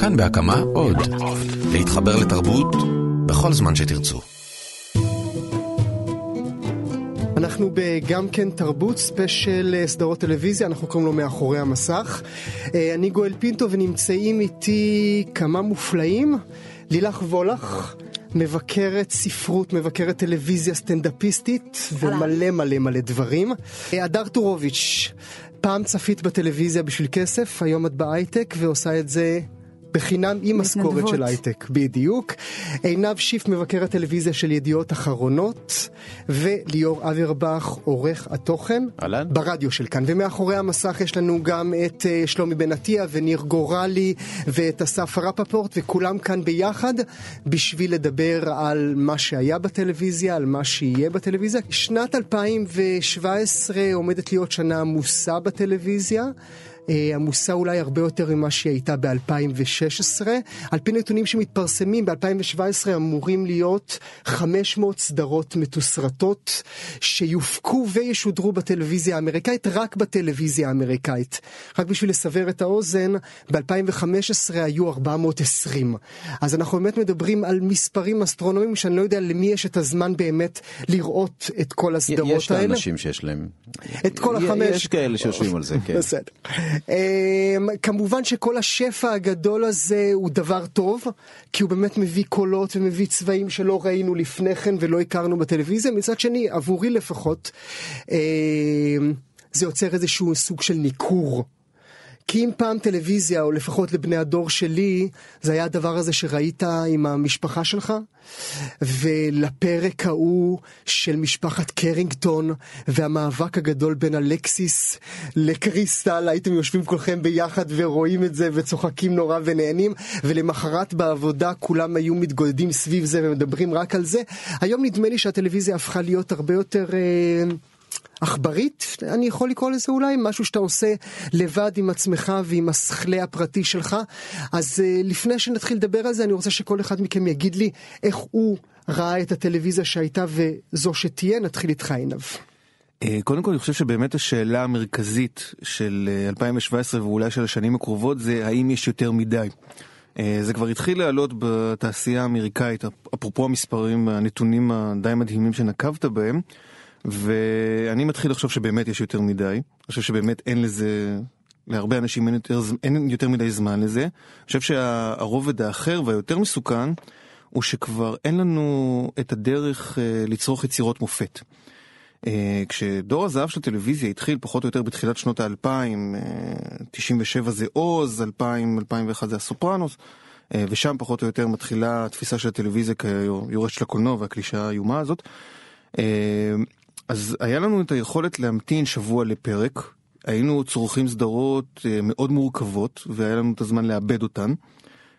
כאן בהקמה עוד. להתחבר לתרבות בכל זמן שתרצו. אנחנו בגם כן תרבות, special אה, סדרות טלוויזיה, אנחנו קוראים לו מאחורי המסך. אה, אני גואל פינטו ונמצאים איתי כמה מופלאים. לילך וולך, מבקרת ספרות, מבקרת טלוויזיה סטנדאפיסטית ומלא מלא מלא דברים. אה, הדר טורוביץ', פעם צפית בטלוויזיה בשביל כסף, היום את בהייטק ועושה את זה בחינם עם משכורת של הייטק, בדיוק. עינב שיף, מבקר הטלוויזיה של ידיעות אחרונות, וליאור אברבך, עורך התוכן. אהלן. ברדיו של כאן. ומאחורי המסך יש לנו גם את uh, שלומי בן עטיה וניר גורלי ואת אסף רפפורט, וכולם כאן ביחד בשביל לדבר על מה שהיה בטלוויזיה, על מה שיהיה בטלוויזיה. שנת 2017 עומדת להיות שנה עמוסה בטלוויזיה. אה, עמוסה אולי הרבה יותר ממה שהיא הייתה ב-2016. על פי נתונים שמתפרסמים, ב-2017 אמורים להיות 500 סדרות מתוסרטות שיופקו וישודרו בטלוויזיה האמריקאית, רק בטלוויזיה האמריקאית. רק בשביל לסבר את האוזן, ב-2015 היו 420. אז אנחנו באמת מדברים על מספרים אסטרונומיים שאני לא יודע למי יש את הזמן באמת לראות את כל הסדרות יש האלה. יש אנשים שיש להם. את כל החמש. יש כאלה שיושבים על זה, כן. בסדר. אמ, כמובן שכל השפע הגדול הזה הוא דבר טוב, כי הוא באמת מביא קולות ומביא צבעים שלא ראינו לפני כן ולא הכרנו בטלוויזיה. מצד שני, עבורי לפחות, אמ, זה יוצר איזשהו סוג של ניכור. כי אם פעם טלוויזיה, או לפחות לבני הדור שלי, זה היה הדבר הזה שראית עם המשפחה שלך, ולפרק ההוא של משפחת קרינגטון, והמאבק הגדול בין אלקסיס לקריסטל, הייתם יושבים כולכם ביחד ורואים את זה וצוחקים נורא ונהנים, ולמחרת בעבודה כולם היו מתגודדים סביב זה ומדברים רק על זה. היום נדמה לי שהטלוויזיה הפכה להיות הרבה יותר... אה, עכברית, אני יכול לקרוא לזה אולי, משהו שאתה עושה לבד עם עצמך ועם השכלי הפרטי שלך. אז uh, לפני שנתחיל לדבר על זה, אני רוצה שכל אחד מכם יגיד לי איך הוא ראה את הטלוויזיה שהייתה וזו שתהיה, נתחיל איתך עינב. אה, קודם כל אני חושב שבאמת השאלה המרכזית של 2017 אה, ואולי של השנים הקרובות זה האם יש יותר מדי. זה כבר התחיל לעלות בתעשייה האמריקאית, אפרופו המספרים, הנתונים הדי מדהימים שנקבת בהם. ואני מתחיל לחשוב שבאמת יש יותר מדי, אני חושב שבאמת אין לזה, להרבה אנשים אין יותר, אין יותר מדי זמן לזה. אני חושב שהרובד האחר והיותר מסוכן, הוא שכבר אין לנו את הדרך uh, לצרוך יצירות מופת. Uh, כשדור הזהב של הטלוויזיה התחיל פחות או יותר בתחילת שנות האלפיים, uh, 97 זה עוז, 2000, 2001 זה הסופרנוס, ושם פחות או יותר מתחילה התפיסה של הטלוויזיה כיורש של הקולנוע והקלישה האיומה הזאת. אז היה לנו את היכולת להמתין שבוע לפרק, היינו צורכים סדרות אה, מאוד מורכבות, והיה לנו את הזמן לאבד אותן.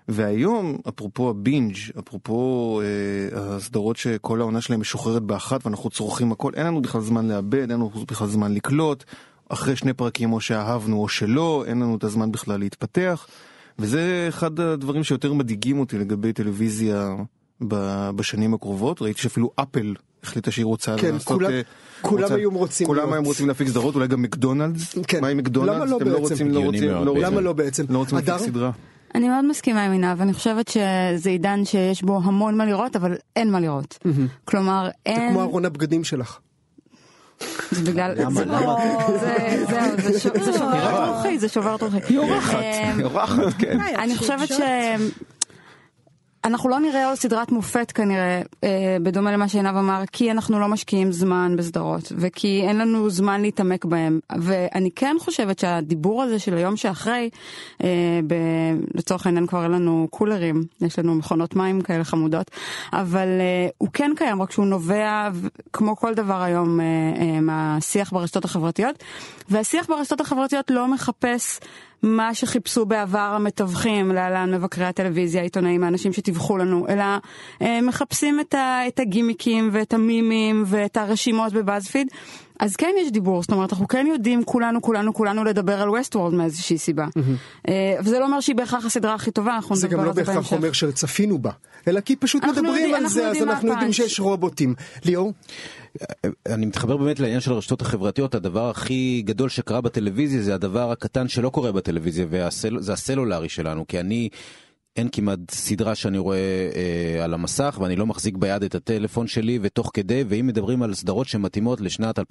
והיום, אפרופו הבינג', אפרופו אה, הסדרות שכל העונה שלהם משוחררת באחת ואנחנו צורכים הכל, אין לנו בכלל זמן לאבד, אין לנו בכלל זמן לקלוט, אחרי שני פרקים או שאהבנו או שלא, אין לנו את הזמן בכלל להתפתח, וזה אחד הדברים שיותר מדאיגים אותי לגבי טלוויזיה בשנים הקרובות, ראיתי שאפילו אפל החליטה שהיא רוצה כן, לעשות... כולם, uh, כולם רוצה, היו רוצים כולם היו רוצים להפיק סדרות, אולי גם מקדונלדס? כן. מה עם מקדונלדס? למה לא אתם בעצם? לא רוצים, לא רוצים, לא רוצים, למה לא בעצם? לא רוצים להפיק סדרה? אני מאוד מסכימה עם עינב, אני חושבת שזה עידן שיש בו המון מה לראות, אבל אין מה לראות. כלומר, אין... זה כמו ארון הבגדים שלך. זה בגלל... למה? למה? זה שובר את רוחי, זה שובר את רוחי. היא אורחת, היא אורחת, כן. אני חושבת ש... אנחנו לא נראה עוד סדרת מופת כנראה, אה, בדומה למה שעינב אמר, כי אנחנו לא משקיעים זמן בסדרות, וכי אין לנו זמן להתעמק בהם. ואני כן חושבת שהדיבור הזה של היום שאחרי, אה, ב, לצורך העניין כבר אין לנו קולרים, יש לנו מכונות מים כאלה חמודות, אבל אה, הוא כן קיים, רק שהוא נובע, כמו כל דבר היום, אה, אה, מהשיח ברשתות החברתיות, והשיח ברשתות החברתיות לא מחפש... מה שחיפשו בעבר המתווכים, להלן מבקרי הטלוויזיה, העיתונאים, האנשים שטיווחו לנו, אלא אה, מחפשים את, ה, את הגימיקים ואת המימים ואת הרשימות בבאזפיד. אז כן יש דיבור, זאת אומרת, אנחנו כן יודעים כולנו, כולנו, כולנו לדבר על ווסט וורלד מאיזושהי סיבה. Mm-hmm. וזה לא אומר שהיא בהכרח הסדרה הכי טובה, אנחנו נדבר על זה בהמשך. זה גם לא בהכרח אומר שצפינו בה, אלא כי פשוט מדברים יודעים, על זה, אז אנחנו יודעים שיש רובוטים. ליאור? אני מתחבר באמת לעניין של הרשתות החברתיות, הדבר הכי גדול שקרה בטלוויזיה זה הדבר הקטן שלא קורה בטלוויזיה, וזה הסלולרי שלנו, כי אני... אין כמעט סדרה שאני רואה אה, על המסך ואני לא מחזיק ביד את הטלפון שלי ותוך כדי, ואם מדברים על סדרות שמתאימות לשנת 2016-2017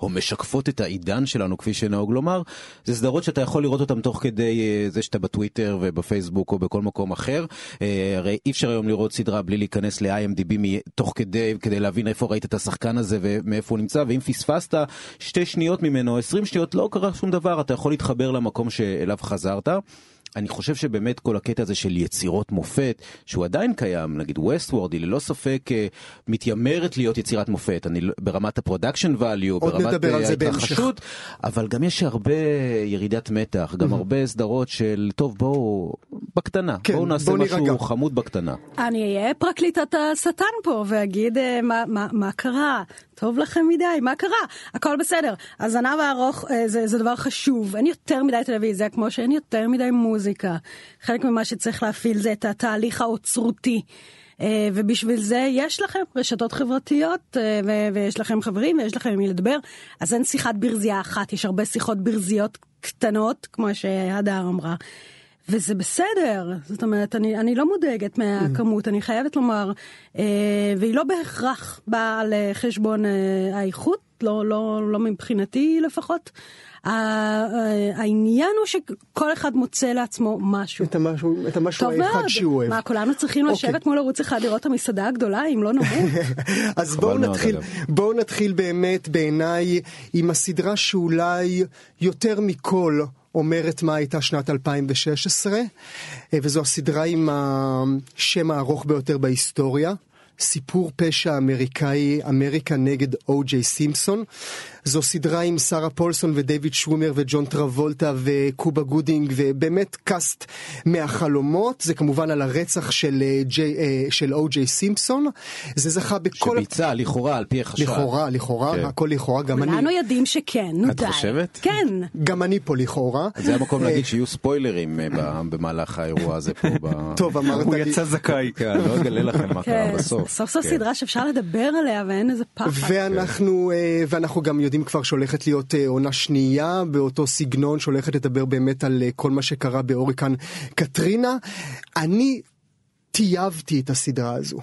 או משקפות את העידן שלנו כפי שנהוג לומר, זה סדרות שאתה יכול לראות אותן תוך כדי אה, זה שאתה בטוויטר ובפייסבוק או בכל מקום אחר. אה, הרי אי אפשר היום לראות סדרה בלי להיכנס ל-IMDb תוך כדי, כדי להבין איפה ראית את השחקן הזה ומאיפה הוא נמצא, ואם פספסת שתי שניות ממנו, 20 שניות, לא קרה שום דבר, אתה יכול להתחבר למקום שאליו חזרת. אני חושב שבאמת כל הקטע הזה של יצירות מופת, שהוא עדיין קיים, נגיד ווסטוורלד היא ללא ספק אה, מתיימרת להיות יצירת מופת, אני לא- ברמת ה production value, ברמת אה, ההתרחשות, אבל גם יש הרבה ירידת מתח, גם הרבה סדרות של טוב בואו, בקטנה, כן, בואו נעשה בוא משהו נירגע. חמוד בקטנה. אני אהיה פרקליטת השטן פה ואגיד אה, מה, מה, מה קרה, טוב לכם מדי, מה קרה? הכל בסדר. הזנב הארוך זה, זה דבר חשוב, אין יותר מדי טלוויזיה כמו שאין יותר מדי מוזיקה. חלק ממה שצריך להפעיל זה את התהליך האוצרותי. אה, ובשביל זה יש לכם רשתות חברתיות אה, ויש לכם חברים ויש לכם עם מי לדבר אז אין שיחת ברזייה אחת יש הרבה שיחות ברזיות קטנות כמו שהדר אמרה. וזה בסדר, זאת אומרת, אני, אני לא מודאגת מהכמות, אני חייבת לומר, אה, והיא לא בהכרח באה על חשבון אה, האיכות, לא, לא, לא מבחינתי לפחות. העניין הוא שכל אחד מוצא לעצמו משהו. את המשהו, את המשהו האחד מאוד. שהוא אוהב. מה, כולנו צריכים אוקיי. לשבת מול ערוץ אחד לראות את המסעדה הגדולה, אם לא נמות? אז בואו נתחיל. בואו נתחיל באמת בעיניי עם הסדרה שאולי יותר מכל אומרת מה הייתה שנת 2016, אה, וזו הסדרה עם השם הארוך ביותר בהיסטוריה. סיפור פשע אמריקאי, אמריקה נגד או.ג'יי סימפסון. זו סדרה עם שרה פולסון ודייוויד שווימר וג'ון טרבולטה וקובה גודינג ובאמת קאסט מהחלומות. זה כמובן על הרצח של, אה, אה, של או.ג'יי סימפסון. זה זכה בכל... שביצע לכאורה על פי החשד. לכאורה, לכאורה, כן. הכל לכאורה, גם אני, כולנו יודעים שכן, נו את די. חושבת? כן. גם אני פה לכאורה. זה המקום להגיד שיהיו ספוילרים אה, במהלך האירוע הזה פה. ב- טוב, אמרת הוא לי. יצא זכאי. כן, לא אגלה לכם מה קרה כן, בסוף. סוף סוף כן. סדרה שאפשר לדבר עליה ואין איזה פחד. ואנחנו, אה, ואנחנו גם יודעים כבר שהולכת להיות אה, עונה שנייה באותו סגנון שהולכת לדבר באמת על אה, כל מה שקרה בהוריקן קטרינה. אני טייבתי את הסדרה הזו.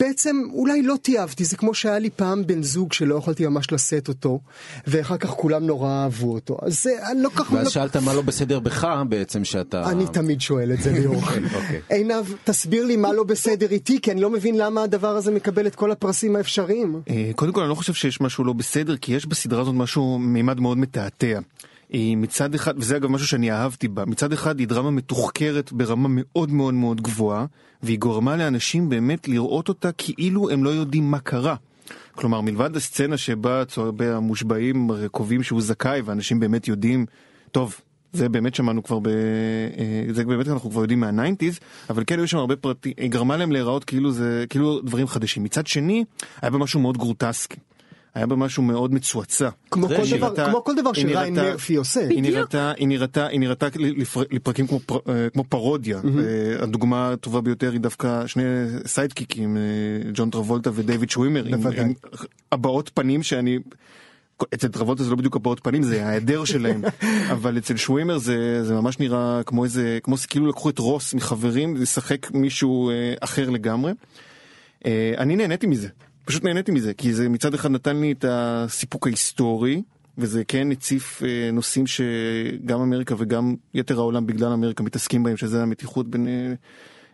בעצם אולי לא טייבתי, זה כמו שהיה לי פעם בן זוג שלא יכולתי ממש לשאת אותו, ואחר כך כולם נורא אהבו אותו. אז זה, אני לא כך... ואז לא- שאלת מה לא בסדר בך בעצם שאתה... אני תמיד שואל את זה ליאור. אוקיי. עינב, תסביר לי מה לא בסדר איתי, כי אני לא מבין למה הדבר הזה מקבל את כל הפרסים האפשריים. אה, קודם כל אני לא חושב שיש משהו לא בסדר כי יש בסדרה הזאת משהו מימד מאוד מתעתע. היא מצד אחד וזה אגב משהו שאני אהבתי בה מצד אחד היא דרמה מתוחקרת ברמה מאוד מאוד מאוד גבוהה והיא גורמה לאנשים באמת לראות אותה כאילו הם לא יודעים מה קרה. כלומר מלבד הסצנה שבה המושבעים קובעים שהוא זכאי ואנשים באמת יודעים טוב זה באמת שמענו כבר ב... אה, זה באמת אנחנו כבר יודעים מה nineties, אבל כן היו שם הרבה פרטים, היא גרמה להם להיראות כאילו זה, כאילו דברים חדשים. מצד שני, היה בה משהו מאוד גרוטסקי. היה בה משהו מאוד מצועצע. כמו כל דבר, נראתה- כמו כל דבר שריין נראתה- מרפי עושה. היא נראתה, היא נראתה, היא נראתה לפר- לפרקים כמו, פר- אה, כמו פרודיה. אה, הדוגמה הטובה ביותר היא דווקא שני סיידקיקים, אה, ג'ון טרבולטה ודייוויד שווימר, עם, הבעות פנים שאני... אצל טרבולטה זה לא בדיוק הבעות פנים זה ההיעדר שלהם אבל אצל שווימר זה זה ממש נראה כמו איזה כמו כאילו לקחו את רוס מחברים לשחק מישהו אה, אחר לגמרי. אה, אני נהניתי מזה פשוט נהניתי מזה כי זה מצד אחד נתן לי את הסיפוק ההיסטורי וזה כן הציף אה, נושאים שגם אמריקה וגם יתר העולם בגלל אמריקה מתעסקים בהם שזה המתיחות בין אה,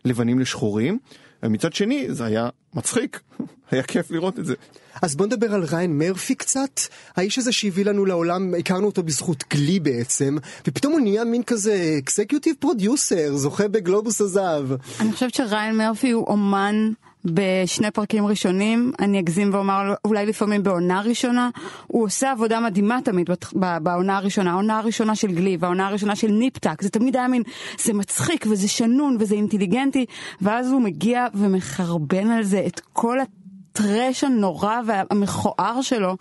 לבנים לשחורים. ומצד שני זה היה מצחיק היה כיף לראות את זה. אז בוא נדבר על ריין מרפי קצת. האיש הזה שהביא לנו לעולם, הכרנו אותו בזכות Glee בעצם, ופתאום הוא נהיה מין כזה executive producer, זוכה בגלובוס הזהב. אני חושבת שריין מרפי הוא אומן בשני פרקים ראשונים, אני אגזים ואומר אולי לפעמים בעונה ראשונה, הוא עושה עבודה מדהימה תמיד בעונה הראשונה, העונה הראשונה של Glee והעונה הראשונה של Nip/Tuck, זה תמיד היה מין, זה מצחיק וזה שנון וזה אינטליגנטי, ואז הוא מגיע ומחרבן על זה את כל ה... הטרש הנורא והמכוער שלו,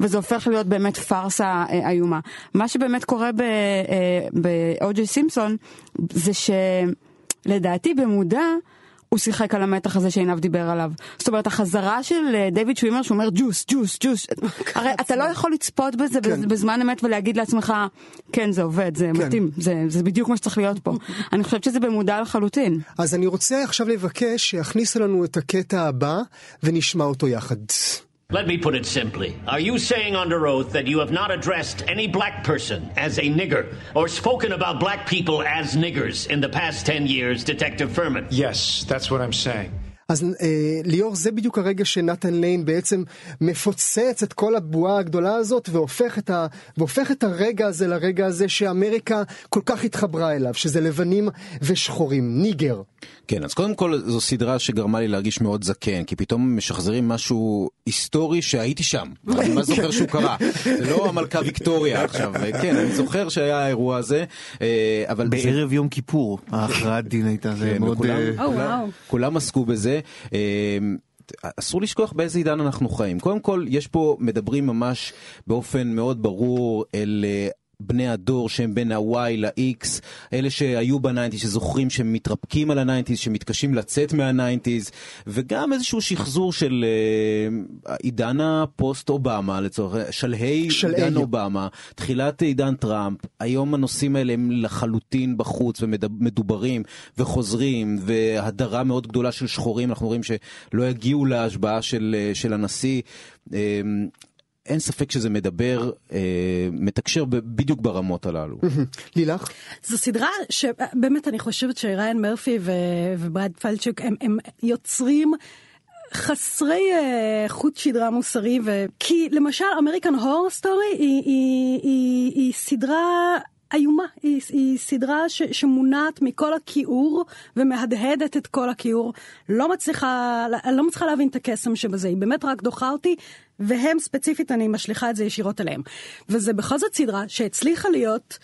וזה הופך להיות באמת פארסה אה, איומה. מה שבאמת קורה באו.ג'יי סימפסון, זה שלדעתי במודע, הוא שיחק על המתח הזה שעינב דיבר עליו. זאת אומרת, החזרה של אה, דיוויד שווימר שאומר ג'וס, ג'וס, ג'וס, הרי אתה לא יכול לצפות בזה כן. בזמן אמת ולהגיד לעצמך, כן, זה עובד, זה כן. מתאים, זה, זה בדיוק מה שצריך להיות פה. אני חושבת שזה במודע לחלוטין. אז אני רוצה עכשיו לבקש שיכניסו לנו את הקטע הבא ונשמע אותו יחד. Let me put it simply. Are you saying under oath that you have not addressed any black person as a nigger or spoken about black people as niggers in the past 10 years, Detective Furman? Yes, that's what I'm saying. אז אה, ליאור, זה בדיוק הרגע שנתן ליין בעצם מפוצץ את כל הבועה הגדולה הזאת והופך את, ה, והופך את הרגע הזה לרגע הזה שאמריקה כל כך התחברה אליו, שזה לבנים ושחורים, ניגר. כן, אז קודם כל זו סדרה שגרמה לי להרגיש מאוד זקן, כי פתאום משחזרים משהו היסטורי שהייתי שם. אני ממש זוכר שהוא קרה. זה לא המלכה ויקטוריה עכשיו, כן, אני זוכר שהיה האירוע הזה, אה, אבל... זה- בערב יום כיפור, ההכרעת דין הייתה, זה כן, מאוד... אה, או, וואו. כולם עסקו בזה. אה, אסור לשכוח באיזה עידן אנחנו חיים. קודם כל, יש פה, מדברים ממש באופן מאוד ברור אל... בני הדור שהם בין ה-Y ל-X, אלה שהיו ב nineties, שזוכרים שהם מתרפקים על ה nineties, שמתקשים לצאת מה nineties, וגם איזשהו שחזור של אה, עידן הפוסט אובמה, לצורך, שלהי שלהי. עידן אובמה, תחילת עידן טראמפ, היום הנושאים האלה הם לחלוטין בחוץ ומדוברים וחוזרים, והדרה מאוד גדולה של שחורים, אנחנו רואים שלא יגיעו להשבעה של, אה, של הנשיא. אה, אין ספק שזה מדבר, אה, מתקשר ב- בדיוק ברמות הללו. לילך? זו סדרה שבאמת אני חושבת שריין מרפי ו- וברד פלצ'וק הם, הם יוצרים חסרי uh, חוט שדרה מוסרי ו... כי למשל American Horror Story היא סדרה איומה, היא, היא סדרה ש, שמונעת מכל הכיעור ומהדהדת את כל הכיעור. לא מצליחה, לא מצליחה להבין את הקסם שבזה, היא באמת רק דוחה אותי, והם ספציפית, אני משליכה את זה ישירות עליהם. וזה בכל זאת סדרה שהצליחה להיות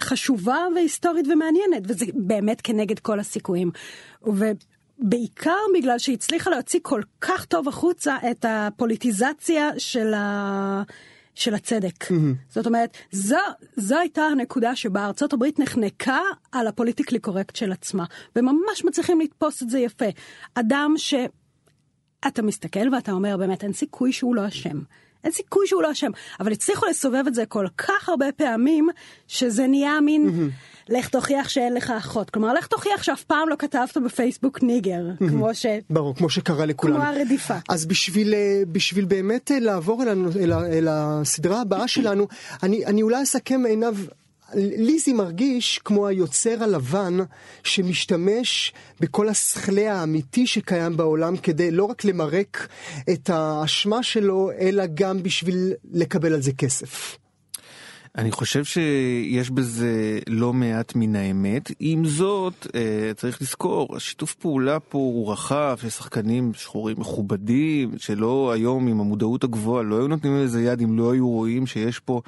חשובה והיסטורית ומעניינת, וזה באמת כנגד כל הסיכויים. ובעיקר בגלל שהיא הצליחה להוציא כל כך טוב החוצה את הפוליטיזציה של ה... של הצדק. Mm-hmm. זאת אומרת, זו, זו הייתה הנקודה שבה ארצות הברית נחנקה על ה politically correct של עצמה, וממש מצליחים לתפוס את זה יפה. אדם שאתה מסתכל ואתה אומר, באמת, אין סיכוי שהוא לא אשם. אין סיכוי שהוא לא אשם, אבל הצליחו לסובב את זה כל כך הרבה פעמים, שזה נהיה מין, mm-hmm. לך תוכיח שאין לך אחות. כלומר, לך תוכיח שאף פעם לא כתבת בפייסבוק nigger, mm-hmm. כמו ש... ברור, כמו שקרה לכולנו. כמו הרדיפה. אז בשביל, אה, בשביל באמת אה, לעבור אל, אל, ה- אל הסדרה הבאה שלנו, אני, אני אולי אסכם עיניו. לי זה מרגיש כמו היוצר הלבן שמשתמש בכל השכלה האמיתי שקיים בעולם כדי לא רק למרק את האשמה שלו, אלא גם בשביל לקבל על זה כסף. אני חושב שיש בזה לא מעט מן האמת. עם זאת, אה, צריך לזכור, השיתוף פעולה פה הוא רחב, של שחקנים שחורים מכובדים, שלא היום עם המודעות הגבוהה, לא היו נותנים לזה יד אם לא היו רואים שיש פה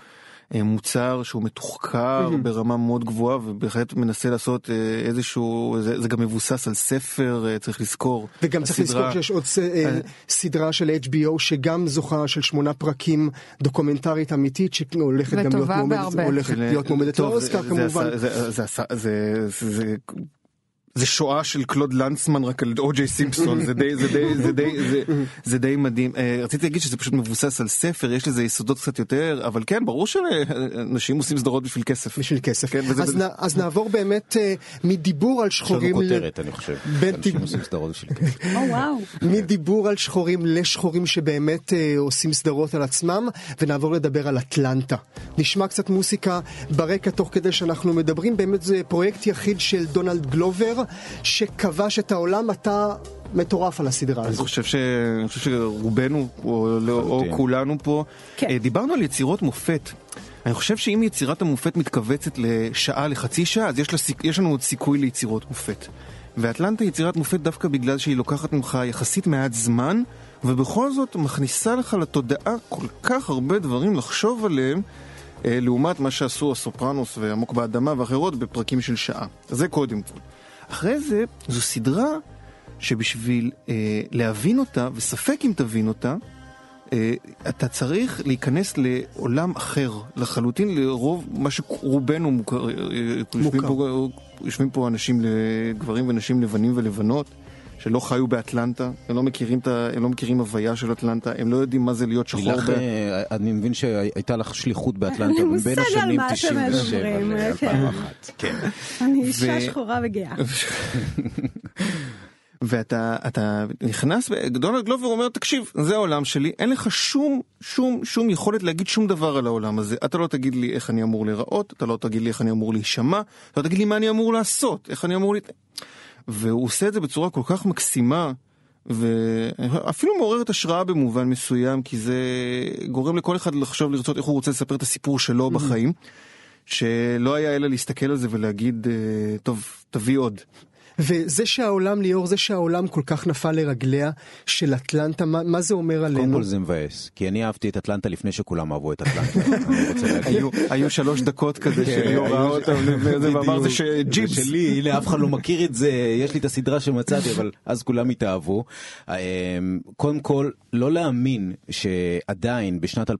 מוצר שהוא מתוחקר ברמה מאוד גבוהה, ובהחלט מנסה לעשות אה, איזשהו, זה, זה גם מבוסס על ספר, אה, צריך לזכור. וגם צריך הסדרה- לזכור שיש עוד ס- אה, אה, סדרה של HBO שגם זוכה של שמונה פרקים דוקומנטרית אמיתית שהולכת גם להיות מועמדת. הולכת להיות מועמדת לאוסקר זה- כמובן. זה- זה- זה- זה- זה- זה- זה שואה של קלוד לנצמן רק על או.ג'יי סימפסון זה די זה די זה די זה, זה די מדהים אה, רציתי להגיד שזה פשוט מבוסס על ספר יש לזה יסודות קצת יותר אבל כן ברור שאנשים עושים סדרות בשביל כסף בשביל כסף. כן, וזה- אז, נ, אז נעבור באמת אה, מדיבור על יש לנו שחורים, ל- כותרת, אני חושב. אנשים עושים סדרות בשביל כסף. וואו. מדיבור על שחורים לשחורים שבאמת אה, עושים סדרות על עצמם, ונעבור לדבר על אטלנטה. נשמע קצת מוסיקה ברקע תוך כדי שאנחנו מדברים, באמת זה פרויקט יחיד של דונלד גלובר, שכבש את העולם, אתה מטורף על הסדרה אני הזו. חושב, ש... אני חושב שרובנו או, לא- או. כולנו פה כן. אה, דיברנו על יצירות מופת. אני חושב שאם יצירת המופת מתכווצת לשעה לחצי שעה אז יש, לה, יש לנו עוד סיכוי ליצירות מופת. ואטלנטה יצירת מופת דווקא בגלל שהיא לוקחת ממך יחסית מעט זמן ובכל זאת מכניסה לך לתודעה כל כך הרבה דברים לחשוב עליהם אה, לעומת מה שעשו הסופרנוס ועמוק באדמה ואחרות בפרקים של שעה. זה קודם כל. אחרי זה זו סדרה שבשביל אה, להבין אותה, וספק אם תבין אותה, אה, אתה צריך להיכנס לעולם אחר לחלוטין, לרוב מה שרובנו מוכר, אה, יושבים, מוכר. פה, יושבים פה אנשים, גברים ונשים לבנים ולבנות, שלא חיו באטלנטה, הם לא מכירים, את ה... הם לא מכירים הוויה של אטלנטה, הם לא יודעים מה זה להיות שחור. לך, ב... אה, אני מבין שהייתה לך שליחות באטלנטה בין השנים 97 ל-2001. כן. אני אישה שחורה וגאה. ואתה אתה נכנס, ודונלד גלובר אומר, תקשיב, זה העולם שלי, אין לך שום, שום, שום יכולת להגיד שום דבר על העולם הזה. אתה לא תגיד לי איך אני אמור להיראות, אתה לא תגיד לי איך אני אמור להישמע, אתה לא תגיד לי מה אני אמור לעשות, איך אני אמור לה... והוא עושה את זה בצורה כל כך מקסימה, ואפילו מעוררת השראה במובן מסוים, כי זה גורם לכל אחד לחשוב לרצות איך הוא רוצה לספר את הסיפור שלו בחיים, שלא היה אלא להסתכל על זה ולהגיד, אה, טוב, תביא עוד. וזה שהעולם, ליאור, זה שהעולם כל כך נפל לרגליה של אטלנטה, מה, מה זה אומר עלינו? קודם כל זה מבאס, כי אני אהבתי את אטלנטה לפני שכולם אהבו את אטלנטה. היו שלוש דקות כזה כן, שליאור ראה אותם ואמר זה שג'יפס. שלי, הנה אף אחד לא מכיר את זה, יש לי את הסדרה שמצאתי, אבל אז כולם התאהבו. אמ, קודם כל, לא להאמין שעדיין בשנת 2016-2017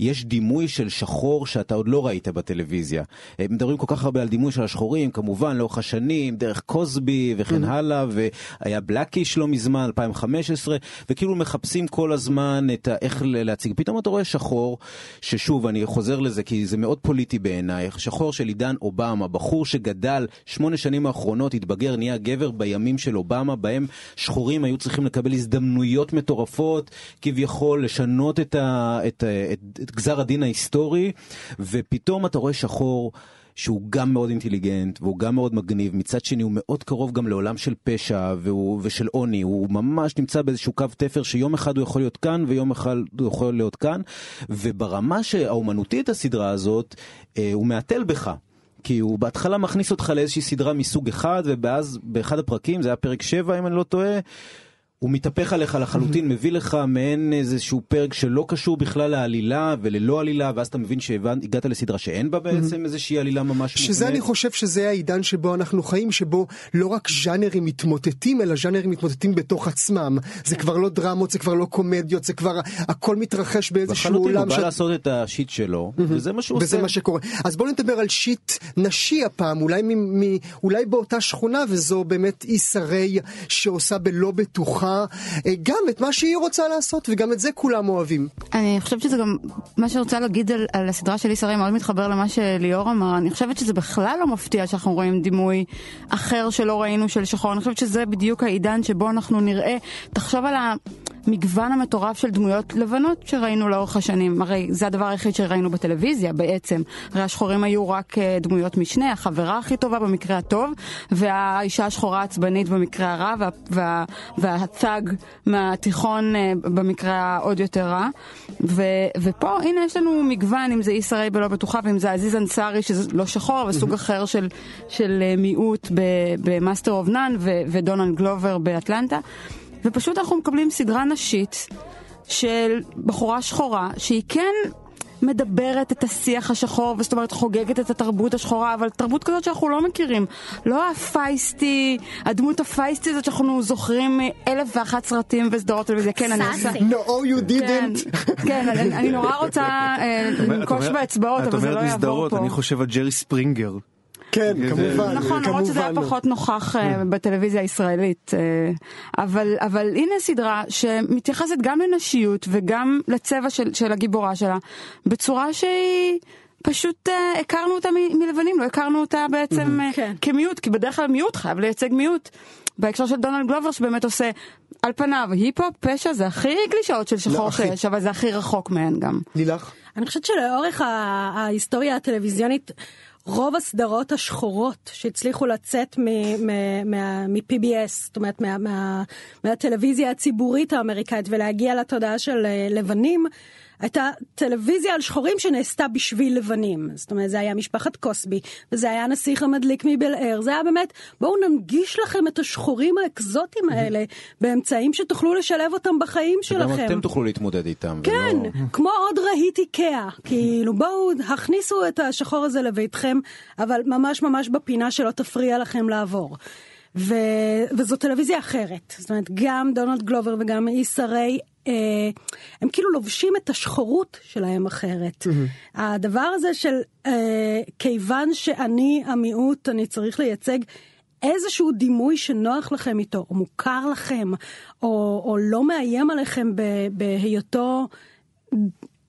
יש דימוי של שחור שאתה עוד לא ראית בטלוויזיה. מדברים כל כך הרבה על דימוי של השחורים, כמובן לאורך. שנים, דרך קוסבי וכן mm-hmm. הלאה, והיה בלאקיש לא מזמן, 2015, וכאילו מחפשים כל הזמן את ה... איך להציג. פתאום אתה רואה שחור, ששוב, אני חוזר לזה כי זה מאוד פוליטי בעיניי, שחור של עידן אובמה, בחור שגדל שמונה שנים האחרונות, התבגר, נהיה גבר בימים של אובמה, בהם שחורים היו צריכים לקבל הזדמנויות מטורפות, כביכול לשנות את, ה... את, ה... את... את גזר הדין ההיסטורי, ופתאום אתה רואה שחור. שהוא גם מאוד אינטליגנט והוא גם מאוד מגניב, מצד שני הוא מאוד קרוב גם לעולם של פשע והוא, ושל עוני, הוא ממש נמצא באיזשהו קו תפר שיום אחד הוא יכול להיות כאן ויום אחד הוא יכול להיות כאן, וברמה האומנותית הסדרה הזאת, אה, הוא מהתל בך. כי הוא בהתחלה מכניס אותך לאיזושהי סדרה מסוג אחד, ואז באחד הפרקים, זה היה פרק 7 אם אני לא טועה, הוא מתהפך עליך לחלוטין, מביא לך מעין איזשהו פרק שלא קשור בכלל לעלילה וללא עלילה, ואז אתה מבין שהגעת לסדרה שאין בה בעצם איזושהי עלילה ממש שזה מובנית. אני חושב שזה העידן שבו אנחנו חיים, שבו לא רק ז'אנרים מתמוטטים, אלא ז'אנרים מתמוטטים בתוך עצמם. זה כבר לא דרמות, זה כבר לא קומדיות, זה כבר הכל מתרחש באיזשהו עולם. לחלוטין, הוא בא לעשות את השיט שלו, וזה מה שהוא עושה. וזה מה שקורה. אז בואו נדבר על שיט נשי הפעם, אולי, מ- מ- אולי באותה שכונה, וזו באמת איסה ריי שעושה בלא בטוחה. אה, גם את מה שהיא רוצה לעשות, וגם את זה כולם אוהבים. אני חושבת שזה גם, מה שאני רוצה להגיד על, על הסדרה של שרי מאוד מתחבר למה שליאור אמר, אני חושבת שזה בכלל לא מפתיע שאנחנו רואים דימוי אחר שלא ראינו של שחור, אני חושבת שזה בדיוק העידן שבו אנחנו נראה, תחשוב על ה... המגוון המטורף של דמויות לבנות שראינו לאורך השנים. הרי זה הדבר היחיד שראינו בטלוויזיה בעצם. הרי השחורים היו רק אה, דמויות משנה, החברה הכי טובה במקרה הטוב, והאישה השחורה העצבנית במקרה הרע, וה, וה, והצג מהתיכון אה, במקרה העוד יותר רע. ו, ופה הנה יש לנו מגוון, אם זה איסה ריי בלא בטוחה, ואם זה עזיז אנסארי שזה לא שחור, אבל סוג אחר של, של אה, מיעוט ב Master of None ודונלד גלובר באטלנטה. ופשוט אנחנו מקבלים סדרה נשית של בחורה שחורה, שהיא כן מדברת את השיח השחור, וזאת אומרת חוגגת את התרבות השחורה, אבל תרבות כזאת שאנחנו לא מכירים. לא הפייסטי, הדמות הפייסטי הזאת שאנחנו זוכרים מאלף ואחת סרטים וסדרות טלוויזיה. כן, אני עושה... No, you didn't. כן, כן אני נורא רוצה אה, לנקוש באצבעות, אבל זה לא יעבור פה. אני חושב על ג'רי ספרינגר. כן, כמובן. נכון, למרות שזה היה פחות נוכח אה, בטלוויזיה הישראלית. אה, אבל, אבל הנה סדרה שמתייחסת גם לנשיות וגם לצבע של, של הגיבורה שלה, בצורה שהיא... פשוט uh, הכרנו אותה מלבנים, לא הכרנו אותה בעצם uh, כן. כמיעוט, כי בדרך כלל מיעוט חייב לייצג מיעוט. בהקשר של דונלד גלובר שבאמת עושה, על פניו, היפ-הופ, פשע, זה הכי קלישאות של שחור לא, שיש, אבל זה הכי רחוק מהן גם. לילך? אני חושבת שלאורך ההיסטוריה הטלוויזיונית, רוב הסדרות השחורות שהצליחו לצאת מ-PBS, זאת אומרת מה, מה, הציבורית האמריקאית ולהגיע לתודעה של אה, לבנים, הייתה טלוויזיה על שחורים שנעשתה בשביל לבנים. זאת אומרת, זה היה משפחת קוסבי, וזה היה הנסיך המדליק מבל אר, זה היה באמת, בואו ננגיש לכם את השחורים האקזוטיים האלה באמצעים שתוכלו לשלב אותם בחיים שלכם. וגם אתם תוכלו להתמודד איתם. כן, ולא... כמו עוד רהיט איקאה. כאילו, בואו, הכניסו את השחור הזה לביתכם, אבל ממש ממש בפינה שלא תפריע לכם לעבור. ו... וזו טלוויזיה אחרת. זאת אומרת, גם דונלד גלובר וגם איסה ריי אה, הם כאילו לובשים את השחורות שלהם אחרת. Mm-hmm. הדבר הזה של אה, כיוון שאני המיעוט, אני צריך לייצג איזשהו דימוי שנוח לכם איתו, או מוכר לכם, או, או לא מאיים עליכם בהיותו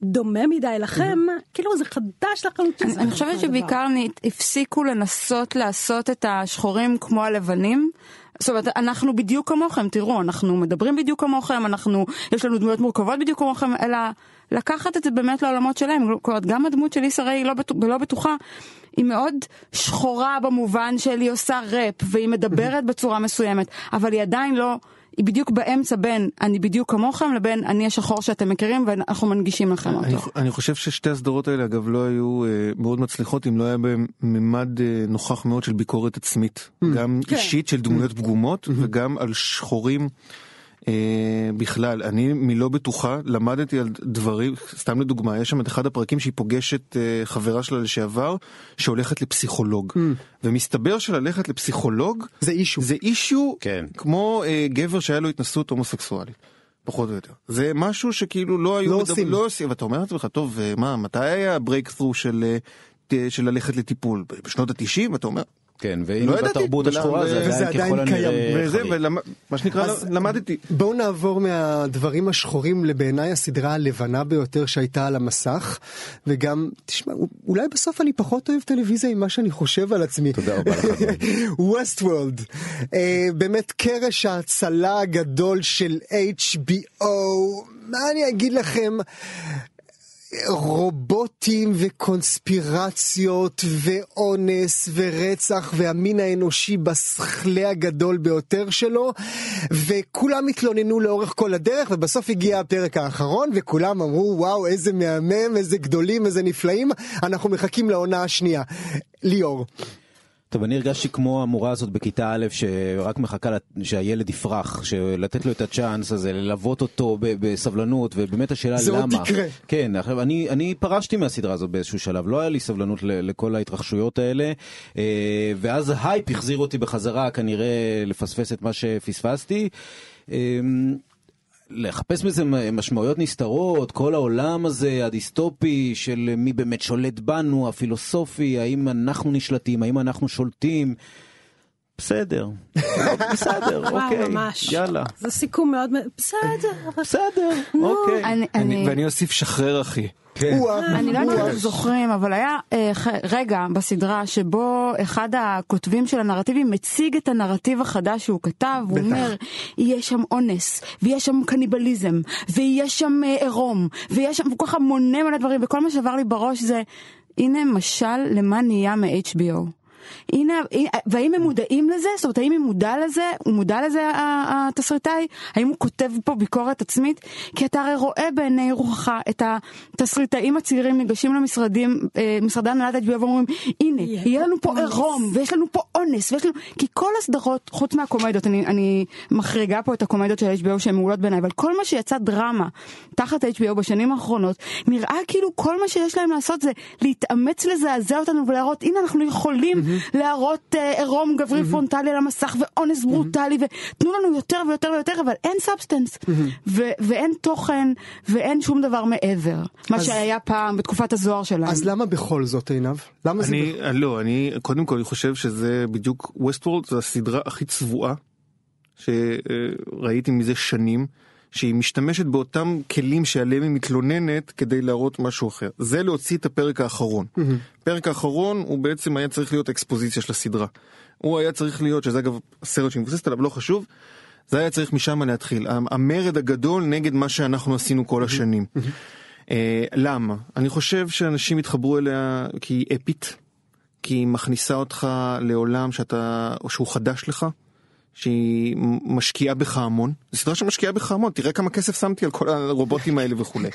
דומה מדי לכם, כאילו זה חדש לחלוטין. אני חושבת שבעיקר הפסיקו לנסות לעשות את השחורים כמו הלבנים. זאת אומרת, אנחנו בדיוק כמוכם, תראו, אנחנו מדברים בדיוק כמוכם, אנחנו, יש לנו דמויות מורכבות בדיוק כמוכם, אלא לקחת את זה באמת לעולמות שלהם. אומרת, גם הדמות של איסה ריי לא, בטוח, לא בטוחה, היא מאוד שחורה במובן של היא עושה ראפ, והיא מדברת בצורה מסוימת, אבל היא עדיין לא... היא בדיוק באמצע בין אני בדיוק כמוכם לבין אני השחור שאתם מכירים ואנחנו מנגישים לכם אותו. אני, אני חושב ששתי הסדרות האלה אגב לא היו אה, מאוד מצליחות אם לא היה בהם ממד אה, נוכח מאוד של ביקורת עצמית, mm. גם כן. אישית של דמויות mm. פגומות mm-hmm. וגם על שחורים. אה, בכלל, אני מלא בטוחה, למדתי על דברים, סתם לדוגמה, יש שם את אחד הפרקים שהיא פוגשת אה, חברה שלה לשעבר, שהולכת לפסיכולוג. Mm. ומסתבר שללכת לפסיכולוג, זה אישו. זה אישו, כן. כמו אה, גבר שהיה לו התנסות הומוסקסואלית. פחות או יותר. זה משהו שכאילו לא היו... לא מדבר, עושים. לא עושים, ואתה אומר לעצמך, טוב, אה, מה, מתי היה הברייקת'רו של, אה, של ללכת לטיפול? בשנות התשעים? אתה אומר, כן, והנה לא בתרבות השחורה זה וזה עדיין ככל הנראה וזה, ולמ... מה שנקרא, למדתי. בואו נעבור מהדברים השחורים לבעיניי הסדרה הלבנה ביותר שהייתה על המסך, וגם, תשמע, אולי בסוף אני פחות אוהב טלוויזיה ממה שאני חושב על עצמי. תודה רבה לך. ווסט וולד, אה, באמת קרש ההצלה הגדול של HBO, מה אני אגיד לכם? רובוטים וקונספירציות ואונס ורצח והמין האנושי בסכלה הגדול ביותר שלו וכולם התלוננו לאורך כל הדרך ובסוף הגיע הפרק האחרון וכולם אמרו וואו איזה מהמם איזה גדולים איזה נפלאים אנחנו מחכים לעונה השנייה. ליאור. טוב, אני הרגשתי כמו המורה הזאת בכיתה א' שרק מחכה שהילד יפרח, לתת לו את הצ'אנס הזה, ללוות אותו בסבלנות, ובאמת השאלה זה למה. זה עוד תקרה. כן, אני, אני פרשתי מהסדרה הזאת באיזשהו שלב, לא היה לי סבלנות לכל ההתרחשויות האלה, אה, ואז הייפ החזיר אותי בחזרה כנראה לפספס את מה שפספסתי. לחפש מזה משמעויות נסתרות, כל העולם הזה הדיסטופי של מי באמת שולט בנו, הפילוסופי, האם אנחנו נשלטים, האם אנחנו שולטים. בסדר, בסדר, אוקיי, יאללה. זה סיכום מאוד, בסדר, בסדר, אוקיי. ואני אוסיף שחרר אחי. כן. אני לא יודעת אם אתם זוכרים, אבל היה אה, רגע בסדרה שבו אחד הכותבים של הנרטיבים מציג את הנרטיב החדש שהוא כתב, הוא אומר, יהיה שם אונס, ויהיה שם קניבליזם, ויהיה שם אה, עירום, ויש שם כל כך מונה מלא דברים, וכל מה שעבר לי בראש זה, הנה משל למה נהיה מ-HBO. הנה, והאם הם מודעים לזה? זאת אומרת, האם הם מודע לזה? הוא מודע לזה התסריטאי? האם הוא כותב פה ביקורת עצמית? כי אתה הרי רואה בעיני רוחך את התסריטאים הצעירים ניגשים למשרדים, אה, משרדי הנהלת HBO ואומרים, הנה, יהיה לנו פה עירום, ויש לנו פה אונס, ויש לנו... כי כל הסדרות, חוץ מהקומדיות, אני, אני מחריגה פה את הקומדיות של HBO שהן מעולות בעיניי, אבל כל מה שיצא דרמה תחת HBO בשנים האחרונות, נראה כאילו כל מה שיש להם לעשות זה להתאמץ לזעזע אותנו ולהראות, הנה אנחנו יכולים להראות אה, עירום גברי פרונטלי על המסך ואונס ברוטלי ותנו לנו יותר ויותר ויותר אבל אין substance ואין תוכן ואין שום דבר מעבר מה שהיה פעם בתקופת הזוהר שלנו. אז למה בכל זאת עינב? למה זה? אני לא אני קודם כל אני חושב שזה בדיוק ווסט וורלד זו הסדרה הכי צבועה שראיתי מזה שנים. שהיא משתמשת באותם כלים שעליהם היא מתלוננת כדי להראות משהו אחר. זה להוציא את הפרק האחרון. הפרק האחרון הוא בעצם היה צריך להיות אקספוזיציה של הסדרה. הוא היה צריך להיות, שזה אגב הסרט שמבוססת עליו, לא חשוב, זה היה צריך משם להתחיל. המרד הגדול נגד מה שאנחנו עשינו כל השנים. אה, למה? אני חושב שאנשים התחברו אליה כי היא אפית, כי היא מכניסה אותך לעולם שאתה, או שהוא חדש לך. שהיא משקיעה בך המון, זו סדרה שמשקיעה בך המון, תראה כמה כסף שמתי על כל הרובוטים האלה וכולי.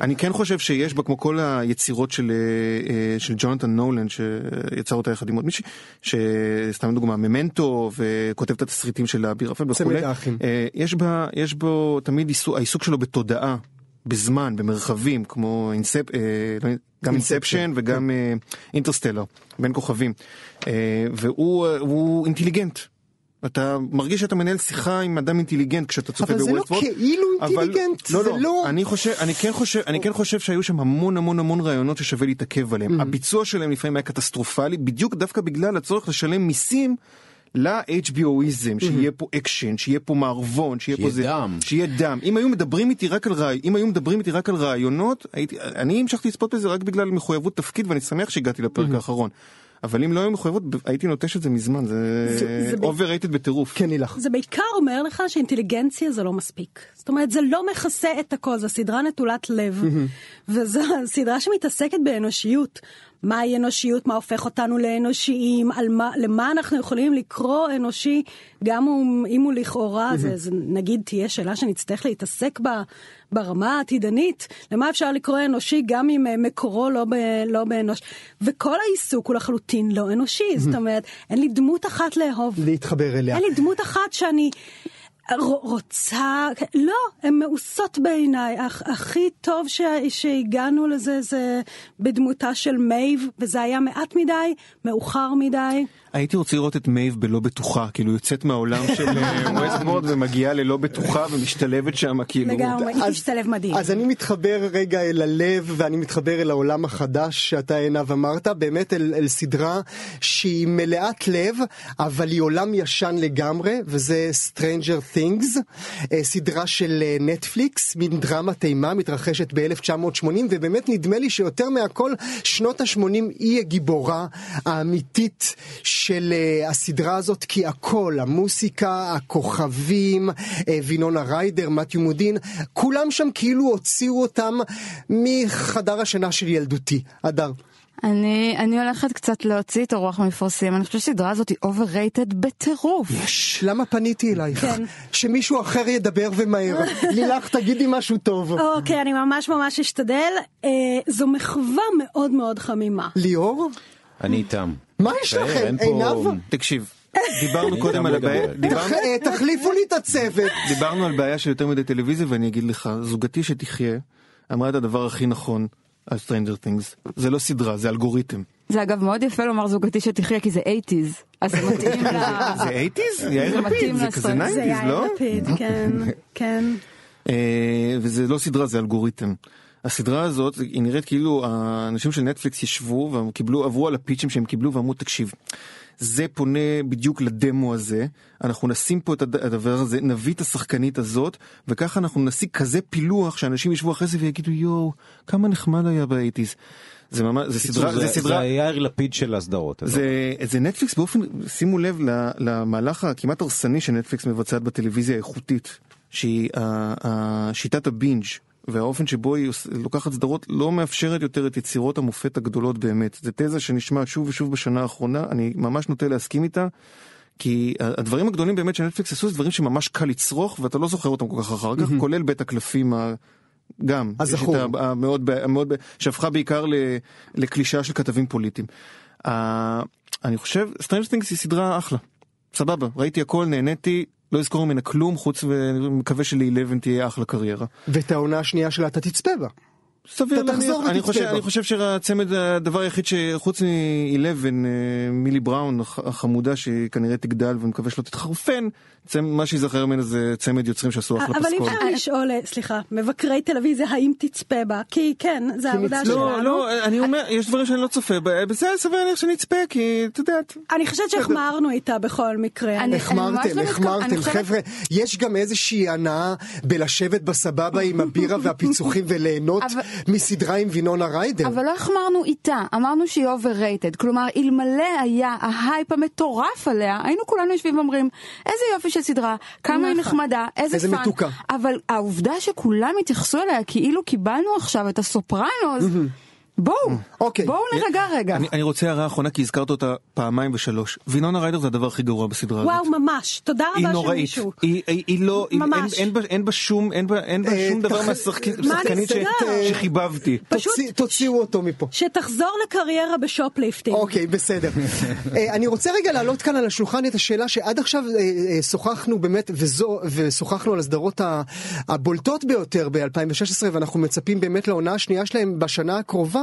אני כן חושב שיש בה, כמו כל היצירות של, אה, אה, של ג'ונתן נולן, שיצר אותה יחד עם עוד מישהי, שסתם דוגמה, Memento, וכותב את התסריטים של האביר אפל וכולי, אה, יש, בה, יש בו תמיד עיסוק, העיסוק שלו בתודעה. בזמן, במרחבים, כמו Incep... לא, גם Inception וגם Interstellar, בין כוכבים. והוא אינטליגנט, אתה מרגיש שאתה מנהל שיחה עם אדם אינטליגנט כשאתה צופה ב Westworld. אבל זה לא כאילו אינטליגנט, לא, זה לא. לא... אני, חושב, אני, כן חושב, אני כן חושב שהיו שם המון המון המון רעיונות ששווה להתעכב עליהם. Mm-hmm. הביצוע שלהם לפעמים היה קטסטרופלי, בדיוק דווקא בגלל הצורך לשלם מיסים ל-HBOיזם, שיהיה פה אקשן, שיהיה פה מערבון, שיהיה פה שיהיה זה, דם. שיהיה דם. אם היו מדברים איתי רק על רעי... אם היו מדברים איתי רק על רעיונות, הייתי... אני המשכתי לצפות בזה רק בגלל מחויבות תפקיד, ואני שמח שהגעתי לפרק האחרון. אבל אם לא היו מחויבות, הייתי נוטש את זה מזמן, זה זה overrated בטירוף. כן, לילך. זה בעיקר אומר לך שאינטליגנציה זה לא מספיק. זאת אומרת, זה לא מכסה את הכל, זו סדרה נטולת לב. וזו סדרה שמתעסקת באנושיות. מהי אנושיות, מה הופך אותנו לאנושיים, על מה, למה אנחנו יכולים לקרוא אנושי, גם אם הוא לכאורה, זה, זה נגיד תהיה שאלה שנצטרך להתעסק בה ברמה העתידנית, למה אפשר לקרוא אנושי גם אם אה, מקורו לא, ב, לא באנוש. וכל העיסוק הוא לחלוטין לא אנושי, זאת אומרת, אין לי דמות אחת לאהוב. להתחבר אליה. אין לי דמות אחת שאני רוצה, לא, הן מאוסות בעיניי. הכ- הכי טוב ש, שהגענו לזה זה בדמותה של מייב, וזה היה מעט מדי, מאוחר מדי. הייתי רוצה לראות את מייב בלא בטוחה, כאילו יוצאת מהעולם של Westworld ומגיעה ללא בטוחה ומשתלבת שם, כאילו. לגמרי, היא תשתלב מדהים. אז אני מתחבר רגע אל הלב ואני מתחבר אל העולם החדש שאתה עינב אמרת, באמת אל, אל סדרה שהיא מלאת לב, אבל היא עולם ישן לגמרי, וזה Stranger Things, אה, סדרה של אה, נטפליקס, מין דרמה תימה, מתרחשת ב-1980, ובאמת נדמה לי שיותר מהכל שנות ה-80 היא הגיבורה האמיתית של אה, הסדרה הזאת, כי הכל, המוסיקה, הכוכבים, אה, וינונה ריידר, מתיו מודין, כולם שם כאילו הוציאו אותם מחדר השינה של ילדותי. הדר. אני, אני הולכת קצת להוציא את הרוח מפרשים, אני חושבת שהסדרה הזאת היא overrated בטירוף. יש, למה פניתי אלייך? כן. שמישהו אחר ידבר ומהר. לילך, תגידי משהו טוב. אוקיי, אני ממש ממש אשתדל. אה, זו מחווה מאוד מאוד חמימה. ליאור? אני איתם. מה יש תשאר, לכם? עינב? תקשיב, דיברנו קודם על. הבעיה, אה, תחליפו לי את הצוות. דיברנו על בעיה של יותר מדי טלוויזיה ואני אגיד לך, זוגתי שתחיה אמרה את הדבר הכי נכון על Stranger Things, זה לא סדרה, זה אלגוריתם. זה אגב מאוד יפה לומר זוגתי שתחיה כי זה 80's, אז זה מתאים ל... זה 80's? זה יאיר לפיד, זה. כזה 90's, זה לא? יאיר לפיד, כן, כן. אה, וזה לא סדרה, זה אלגוריתם. הסדרה הזאת, היא נראית כאילו האנשים של נטפליקס ישבו והם קיבלו, עברו על הפיצ'ים שהם קיבלו ואמרו, תקשיב, זה פונה בדיוק לדמו הזה, אנחנו נשים פה את הד- הדבר הזה, נביא את השחקנית הזאת, וככה אנחנו נשיג כזה פילוח שאנשים ישבו אחרי זה ויגידו, יואו, כמה נחמד היה באייטיז. זה ממש, זה סדרה, זה זה סדרה, זה יאיר לפיד של הסדרות. זה, זה נטפליקס באופן, שימו לב למהלך הכמעט הרסני שנטפליקס מבצעת בטלוויזיה האיכותית, שהיא שיטת הבינג' והאופן שבו היא לוקחת סדרות לא מאפשרת יותר את יצירות המופת הגדולות באמת. זו תזה שנשמעת שוב ושוב בשנה האחרונה, אני ממש נוטה להסכים איתה. כי הדברים הגדולים באמת שנטפליקס עשו זה דברים שממש קל לצרוך ואתה לא זוכר אותם כל כך אחר כך, כולל בית הקלפים ה... גם, הזכור. המאוד, המאוד, שהפכה בעיקר לקלישאה של כתבים פוליטיים. אה, אני חושב, Stranger Things היא סדרה אחלה, סבבה, ראיתי הכל, נהניתי, לא אזכור ממנה כלום, חוץ ואני מקווה של-11 תהיה אחלה קריירה. ואת העונה השנייה שלה אתה תצפה בה. סביר אתה תחזור להניח, אני ותצפה חושב, בה. אני חושב שהצמד, הדבר היחיד שחוץ מ-11, אה, מילי בראון הח- החמודה שכנראה תגדל ומקווה שלא תתחרפן, מה שיזכר ממנה זה צמד יוצרים שעשו אחלה אבל אם פסקול. אפשר לשאול, אה, סליחה, מבקרי טלוויזיה, האם תצפה בה? כי כן, זה העבודה. שלנו. לא, לא, אני אומר, יש דברים שאני לא צופה בהם, בסדר, סביר להניח שאני אצפה, כי את יודעת. אני חושבת שהחמרנו איתה בכל מקרה. החמרתם, לא החמרתם, חושבת- חבר'ה, יש גם איזושהי הנאה בלשבת בסבבה עם הבירה והפיצוחים וליהנות אבל- מסדרה עם וינונה ריידר. אבל לא החמרנו איתה, אמרנו שהיא overrated. כלומר, אלמלא היה ההייפ המטורף עליה, היינו כולנו יושבים ואומרים, איזה יופי של סדרה, כמה היא נכון. נחמדה, איזה איזה fun. אבל העובדה שכולם התייחסו אליה כאילו קיבלנו עכשיו את הסופרנוס, בואו, אוקיי. בואו נירגע רגע. אני, אני רוצה הערה אחרונה כי הזכרת אותה פעמיים ושלוש. וינונה ריידר זה הדבר הכי גרוע בסדרה הזאת. וואו, ממש. תודה היא רבה נוראית, שמישהו. היא, היא, היא לא, היא, אין, ממש. אין, בה, אין בה שום, אין בה, אין בה אה, שום דבר מהשחקנית? שחיבבתי. פשוט- תוציא- תוציאו אותו מפה. שתחזור לקריירה ב shoplifting. אוקיי, בסדר. אה, אני רוצה רגע להעלות כאן על השולחן את השאלה שעד עכשיו אה, שוחחנו באמת, וזו, ושוחחנו על הסדרות ה- הבולטות ביותר ב-2016, ואנחנו מצפים באמת לעונה השנייה שלהם בשנה הקרובה,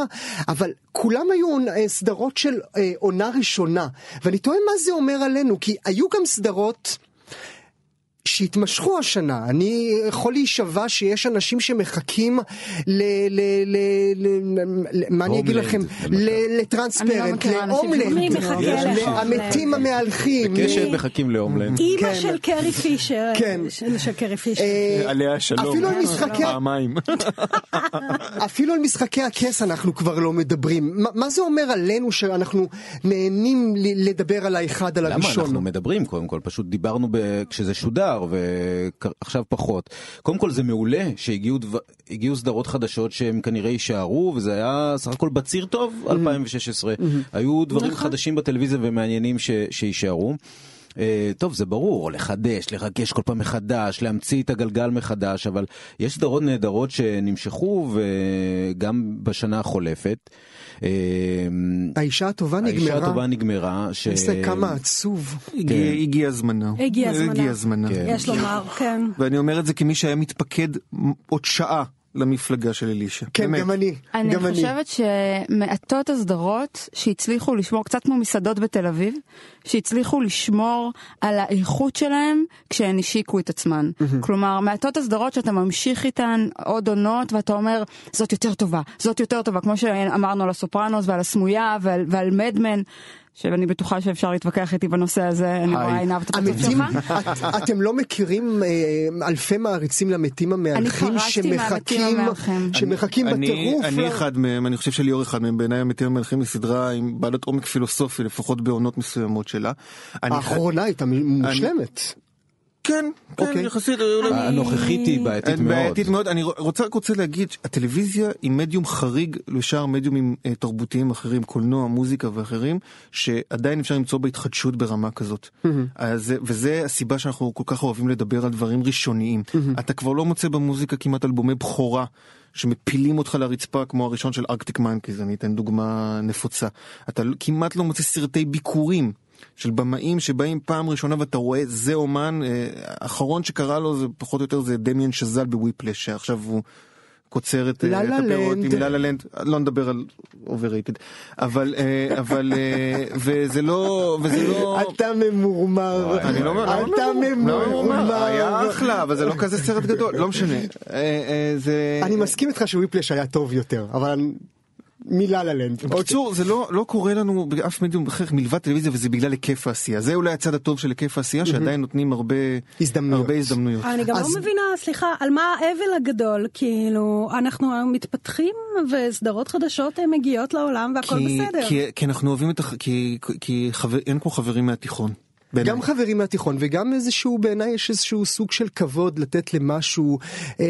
אבל כולם היו אה, סדרות של אה, עונה ראשונה, ואני תוהה מה זה אומר עלינו, כי היו גם סדרות... שיתמשכו השנה. אני יכול להישבע שיש אנשים שמחכים ל... ל, ל, ל, ל מה אני אגיד לכם? ל- לטרנספרנט, אני לא מכירה אנשים להומלנד? למתים המהלכים. בקשת מחכים להומלנד. אימא כן. של קרי פישר. כן. של קרי פישר. אה, עליה שלום. אפילו על משחקי- פעמיים. אפילו על משחקי הכס אנחנו כבר לא מדברים. מה, זה אומר עלינו שאנחנו נהנים לדבר על האחד על למה הראשון? אנחנו מדברים קודם כל פשוט דיברנו. כשזה שודר ועכשיו פחות. קודם כל זה מעולה שהגיעו דבר... סדרות חדשות שהם כנראה יישארו וזה היה סך הכל בציר טוב 2016 היו דברים חדשים בטלוויזיה ומעניינים ש... שיישארו. Uh, טוב זה ברור לחדש לחגש כל פעם מחדש להמציא את הגלגל מחדש אבל יש סדרות נהדרות שנמשכו וגם בשנה החולפת. Uh, האישה הטובה נגמרה. האישה הטובה נגמרה. ש... איזה כמה עצוב. הגיע- זמנה. הגיע זמנה. הגיע זמנה. כן. יש לומר, כן. ואני אומר את זה כמי שהיה מתפקד עוד שעה למפלגה של אלישע. כן, באמת. גם אני. אני גם אני. חושבת שמעטות הסדרות שהצליחו לשמור, קצת כמו מסעדות בתל אביב, שהצליחו לשמור על האיכות שלהם כשהן השיקו את עצמן. כלומר, מעטות הסדרות שאתה ממשיך איתן עוד עונות ואתה אומר, זאת יותר טובה, זאת יותר טובה, כמו שאמרנו על הסופרנוס ועל הסמויה ועל, ועל מדמן. שאני בטוחה שאפשר להתווכח איתי בנושא הזה, אני רואה עינב את הפרצוף המתים, שלך. את- אתם לא מכירים אה, אלפי מעריצים למתים מהמתים שמחכים. שמחכים אני, בטירוף? אני אחד מהם, אני חושב שליאור אחד מהם, בעיניי המתים המלכים היא סדרה עם בעלת עומק פילוסופי, לפחות בעונות מסוימות שלה. האחרונה הייתה מושלמת. כן, כן, אוקיי. יחסית. הנוכחית היא בעייתית מאוד. בעייתית מאוד. אני רוצה, רק רוצה להגיד שהטלוויזיה היא מדיום חריג לשאר מדיומים אה, תרבותיים אחרים, קולנוע, מוזיקה ואחרים, שעדיין אפשר למצוא בהתחדשות ברמה כזאת. אז, אה, וזה הסיבה שאנחנו כל כך אוהבים לדבר על דברים ראשוניים. אתה כבר לא מוצא במוזיקה כמעט אלבומי בכורה. שמפילים אותך לרצפה כמו הראשון של ארקטיק מנקיז, אני אתן דוגמה נפוצה. אתה כמעט לא מוצא סרטי ביקורים של במאים שבאים פעם ראשונה ואתה רואה זה אומן, אה, האחרון שקרא לו זה פחות או יותר זה דמיאן שזל בוויפלש, שעכשיו הוא קוצר את, אה, הפירות. עם לה לה לנד, לא נדבר על overrated, אבל, אה, אבל, וזה לא, וזה לא... אתה ממורמר. אני לא אומר, אתה לא ממורמר. היה אחלה, אבל זה לא כזה סרט גדול, לא משנה. אני מסכים איתך שוויפלש היה טוב יותר, אבל מ-La La Land. בקיצור זה לא לא קורה לנו באף מדיום אחר מלבד טלוויזיה וזה בגלל היקף העשייה זה אולי הצד הטוב של היקף העשייה שעדיין נותנים הרבה הזדמנויות. הרבה הזדמנויות. אני גם אז- לא מבינה, סליחה, על מה האבל הגדול, כאילו, אנחנו מתפתחים וסדרות חדשות מגיעות לעולם והכל כי, בסדר. כי, כי אנחנו אוהבים את הח... כי, כי חבר... אין כמו חברים מהתיכון. בעיניי. גם חברים מהתיכון וגם איזשהו בעיניי יש איזשהו סוג של כבוד לתת למשהו אה,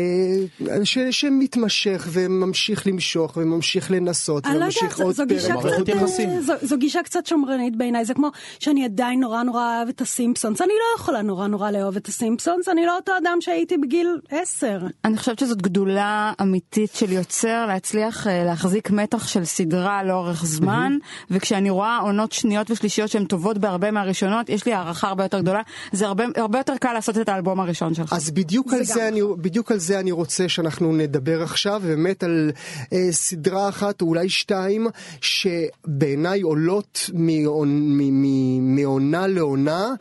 ש, שמתמשך וממשיך למשוך וממשיך לנסות לא וממשיך עוד פרק. אה, זו- זו גישה קצת שמרנית בעיניי, זה כמו שאני עדיין נורא נורא אוהב את הסימפסונס, אני לא יכולה נורא נורא לאהוב את הסימפסונס, אני לא אותו אדם שהייתי בגיל עשר. אני חושבת שזאת גדולה אמיתית של יוצר להצליח אה, להחזיק מתח של סדרה לאורך זמן וכשאני רואה עונות שניות ושלישיות שהן טובות בהרבה מהראשונות יש לי הערכה הרבה יותר גדולה זה הרבה, הרבה יותר קל לעשות את האלבום הראשון שלך. אז בדיוק על, זה אני, בדיוק על זה אני רוצה שאנחנו נדבר עכשיו, באמת על אה, סדרה אחת או אולי שתיים, שבעיניי עולות מעונ, מ, מ, מעונה לעונה,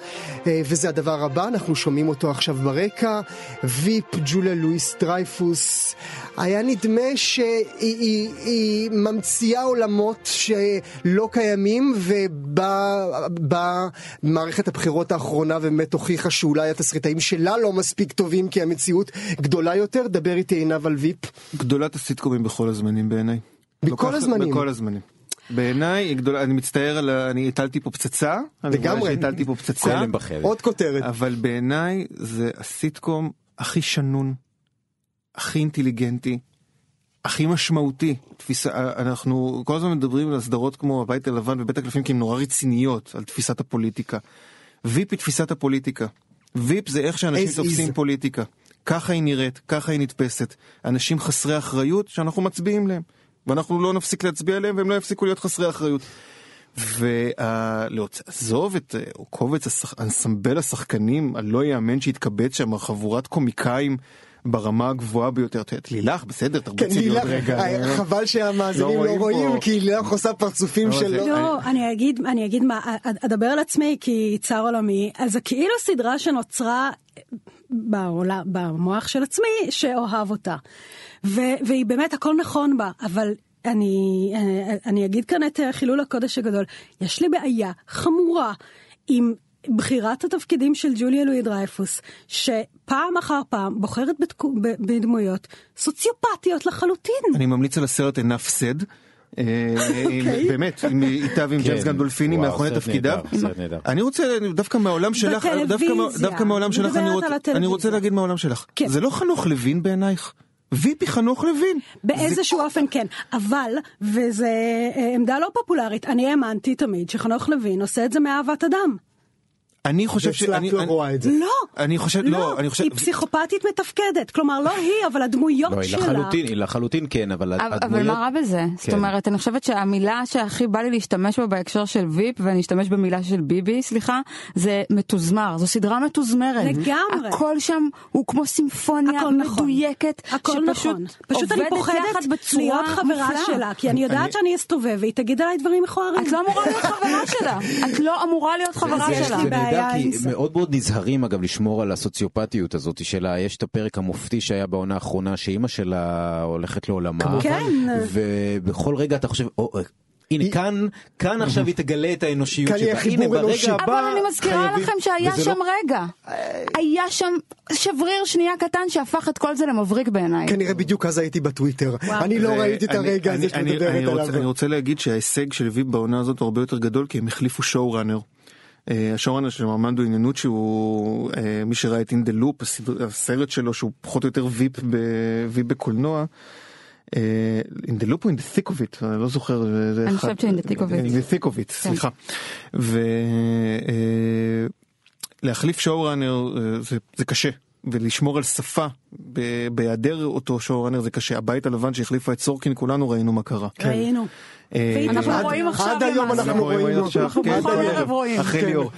אה, וזה הדבר הבא, אנחנו שומעים אותו עכשיו ברקע, ויפ, ג'וליה לואיס דרייפוס, היה נדמה שהיא היא, היא ממציאה עולמות שלא קיימים, ובמערכת הבחירות האחרונה באמת הוכיחה שאולי התסריטאים שלה לא מספיק טובים כי המציאות גדולה יותר. דבר איתי עינב על ויפ. גדולת הסיטקומים בכל הזמנים בעיניי. בכל לוקחת- הזמנים. בכל הזמנים. בעיניי היא גדולה, אני מצטער על. אני הטלתי פה פצצה. לגמרי. שהטלתי פה פצצה. עוד כותרת. אבל בעיניי זה הסיטקום הכי שנון, הכי אינטליגנטי, הכי משמעותי. תפיסה, אנחנו כל הזמן מדברים על הסדרות כמו הבית הלבן ובית הקלפים כי הן נורא רציניות על תפיסת הפוליטיקה. ויפ היא תפיסת הפוליטיקה. ויפ זה איך שאנשים As תופסים is. פוליטיקה. ככה היא נראית, ככה היא נתפסת. אנשים חסרי אחריות שאנחנו מצביעים להם. ואנחנו לא נפסיק להצביע עליהם והם לא יפסיקו להיות חסרי אחריות. ולעזוב את אה, קובץ אנסמבל השחקנים הלא יאמן שהתקבץ שם חבורת קומיקאים ברמה הגבוהה ביותר. את לילך בסדר כן, תרביצי לי לילך, עוד רגע. אה, חבל שהמאזינים לא לא רואים. כי לילך עושה פרצופים לא, של... זה- לא, אני אגיד, אני אגיד מה, אדבר על עצמי כי צר עולמי, אז זה כאילו סדרה שנוצרה בעולם, במוח של עצמי שאוהב אותה. ו, והיא באמת הכל נכון בה, אבל אני, אה, אני אגיד כאן את חילול הקודש הגדול, יש לי בעיה חמורה עם בחירת התפקידים של ג'וליה לואי דרייפוס, שפעם אחר פעם בוחרת בתקו, בדמויות סוציופטיות לחלוטין. אני ממליץ על הסרט enough said. אוקיי. באמת, איתה ועם ג'יימס גנדולפיני מאחורי תפקידיו. אני רוצה דווקא מהעולם שלך, דווקא מהעולם שלך, אני רוצה להגיד מהעולם שלך. כן. זה לא חנוך לוין בעינייך? ויפי חנוך לוין. באיזשהו זה... אופן כן, אבל, וזו עמדה לא פופולרית, אני האמנתי תמיד שחנוך לוין עושה את זה מאהבת אדם. אני חושב ש... אני רואה את זה. לא, אני חושב, לא, לא, אני חושב... היא פסיכופתית מתפקדת, כלומר לא היא, אבל הדמויות לא, היא שלה. לחלוטין, היא לחלוטין כן, אבל הדמויות... אבל מה רע בזה? כן. זאת אומרת, אני חושבת שהמילה שהכי בא לי להשתמש בה בהקשר של ויפ, ואני אשתמש במילה של ביבי, סליחה, זה מתוזמר, זו סדרה מתוזמרת. לגמרי. הכל שם הוא כמו סימפוניה הכל נכון. מדויקת, הכל שפשוט נכון. פשוט אני עובדת פוחדת יחד בצורה להיות חברה מופלאה. שלה, כי אני יודעת אני- שאני אסתובב והיא תגיד עליי דברים מכוערים. את לא אמורה להיות חברה שלה. את לא אמורה להיות חברה שלה. נהדר עם כי זה. מאוד מאוד נזהרים אגב לשמור על הסוציופטיות הזאת שלה יש את הפרק המופתי שהיה בעונה האחרונה שאימא שלה הולכת לעולמה כן. ובכל רגע אתה חושב "או, הנה כאן כאן עכשיו היא תגלה את האנושיות כאן יהיה שבה הנה חיבור אנושי. ברגע הבא אבל אני מזכירה לכם שהיה וזה שם לא- רגע. היה שם שבריר שנייה קטן שהפך את כל זה למבריק בעיניי. כנראה בדיוק אז הייתי בטוויטר. אני לא ראיתי את הרגע אני- הזה שאת מדברת רוצה- אני עליו. רוצה להגיד שההישג של ויפ בעונה הזאת הוא הרבה יותר גדול כי הם החליפו שואו ראנר. השואו ראנר של ארמנדו איננוצ'י הוא אה, מי שראה את אין דה לופ הסרט שלו שהוא פחות או יותר Veep Veep בקולנוע. In the Loop או in the thick of it אני לא זוכר. אני חושבת ש- in the thick of it. in the thick of it, סליחה. ולהחליף showrunner אה, זה- זה קשה. ולשמור על שפה בהיעדר אותו showrunner זה קשה. הבית הלבן שהחליפה את סורקין כולנו ראינו מה קרה. ראינו. אה, אנחנו עד- רואים עכשיו עד היום. אנחנו רואים עכשיו, בכל ערב רואים. אחרי. ליאור.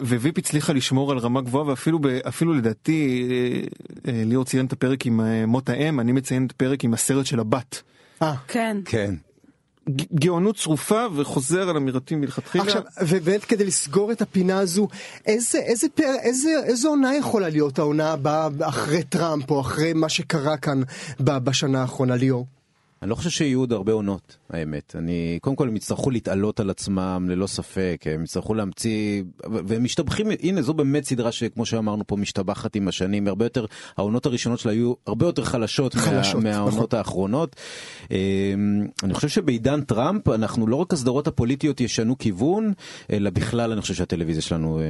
וויפ הצליחה לשמור על רמה גבוהה ואפילו לדעתי אה, אה, ליאור ציין את הפרק עם מות האם אני מציין את הפרק עם הסרט של הבת. אה. כן. כן גאונות צרופה וחוזר על אמירתי מלכתחילה. עכשיו, ובאמת כדי לסגור את הפינה הזו, איזה, איזה, פר, איזה, איזה עונה יכולה להיות העונה הבאה אחרי טראמפ או אחרי מה שקרה כאן בשנה האחרונה, ליאור? אני לא חושב שיהיו עוד הרבה עונות, האמת. אני, קודם כל הם יצטרכו להתעלות על עצמם, ללא ספק, הם יצטרכו להמציא, והם משתבחים, הנה זו באמת סדרה שכמו שאמרנו פה, משתבחת עם השנים, הרבה יותר, העונות הראשונות שלה היו הרבה יותר חלשות, חלשות, מה, מהעונות האחרונות. אמ, אני חושב שבעידן טראמפ, אנחנו לא רק הסדרות הפוליטיות ישנו כיוון, אלא בכלל אני חושב שהטלוויזיה שלנו אה,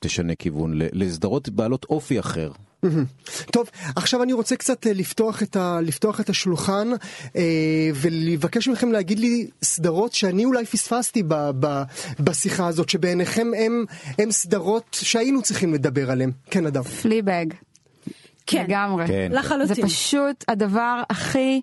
תשנה כיוון, לסדרות בעלות אופי אחר. טוב, עכשיו אני רוצה קצת אה, לפתוח את, ה, לפתוח את השולחן אה, ולבקש מכם להגיד לי סדרות שאני אולי פספסתי ב, ב, בשיחה הזאת, שבעיניכם הם, הם סדרות שהיינו צריכים לדבר עליהן. כן, אדם. פליבג. כן. לגמרי. כן. זה לחלוטין. פשוט הדבר הכי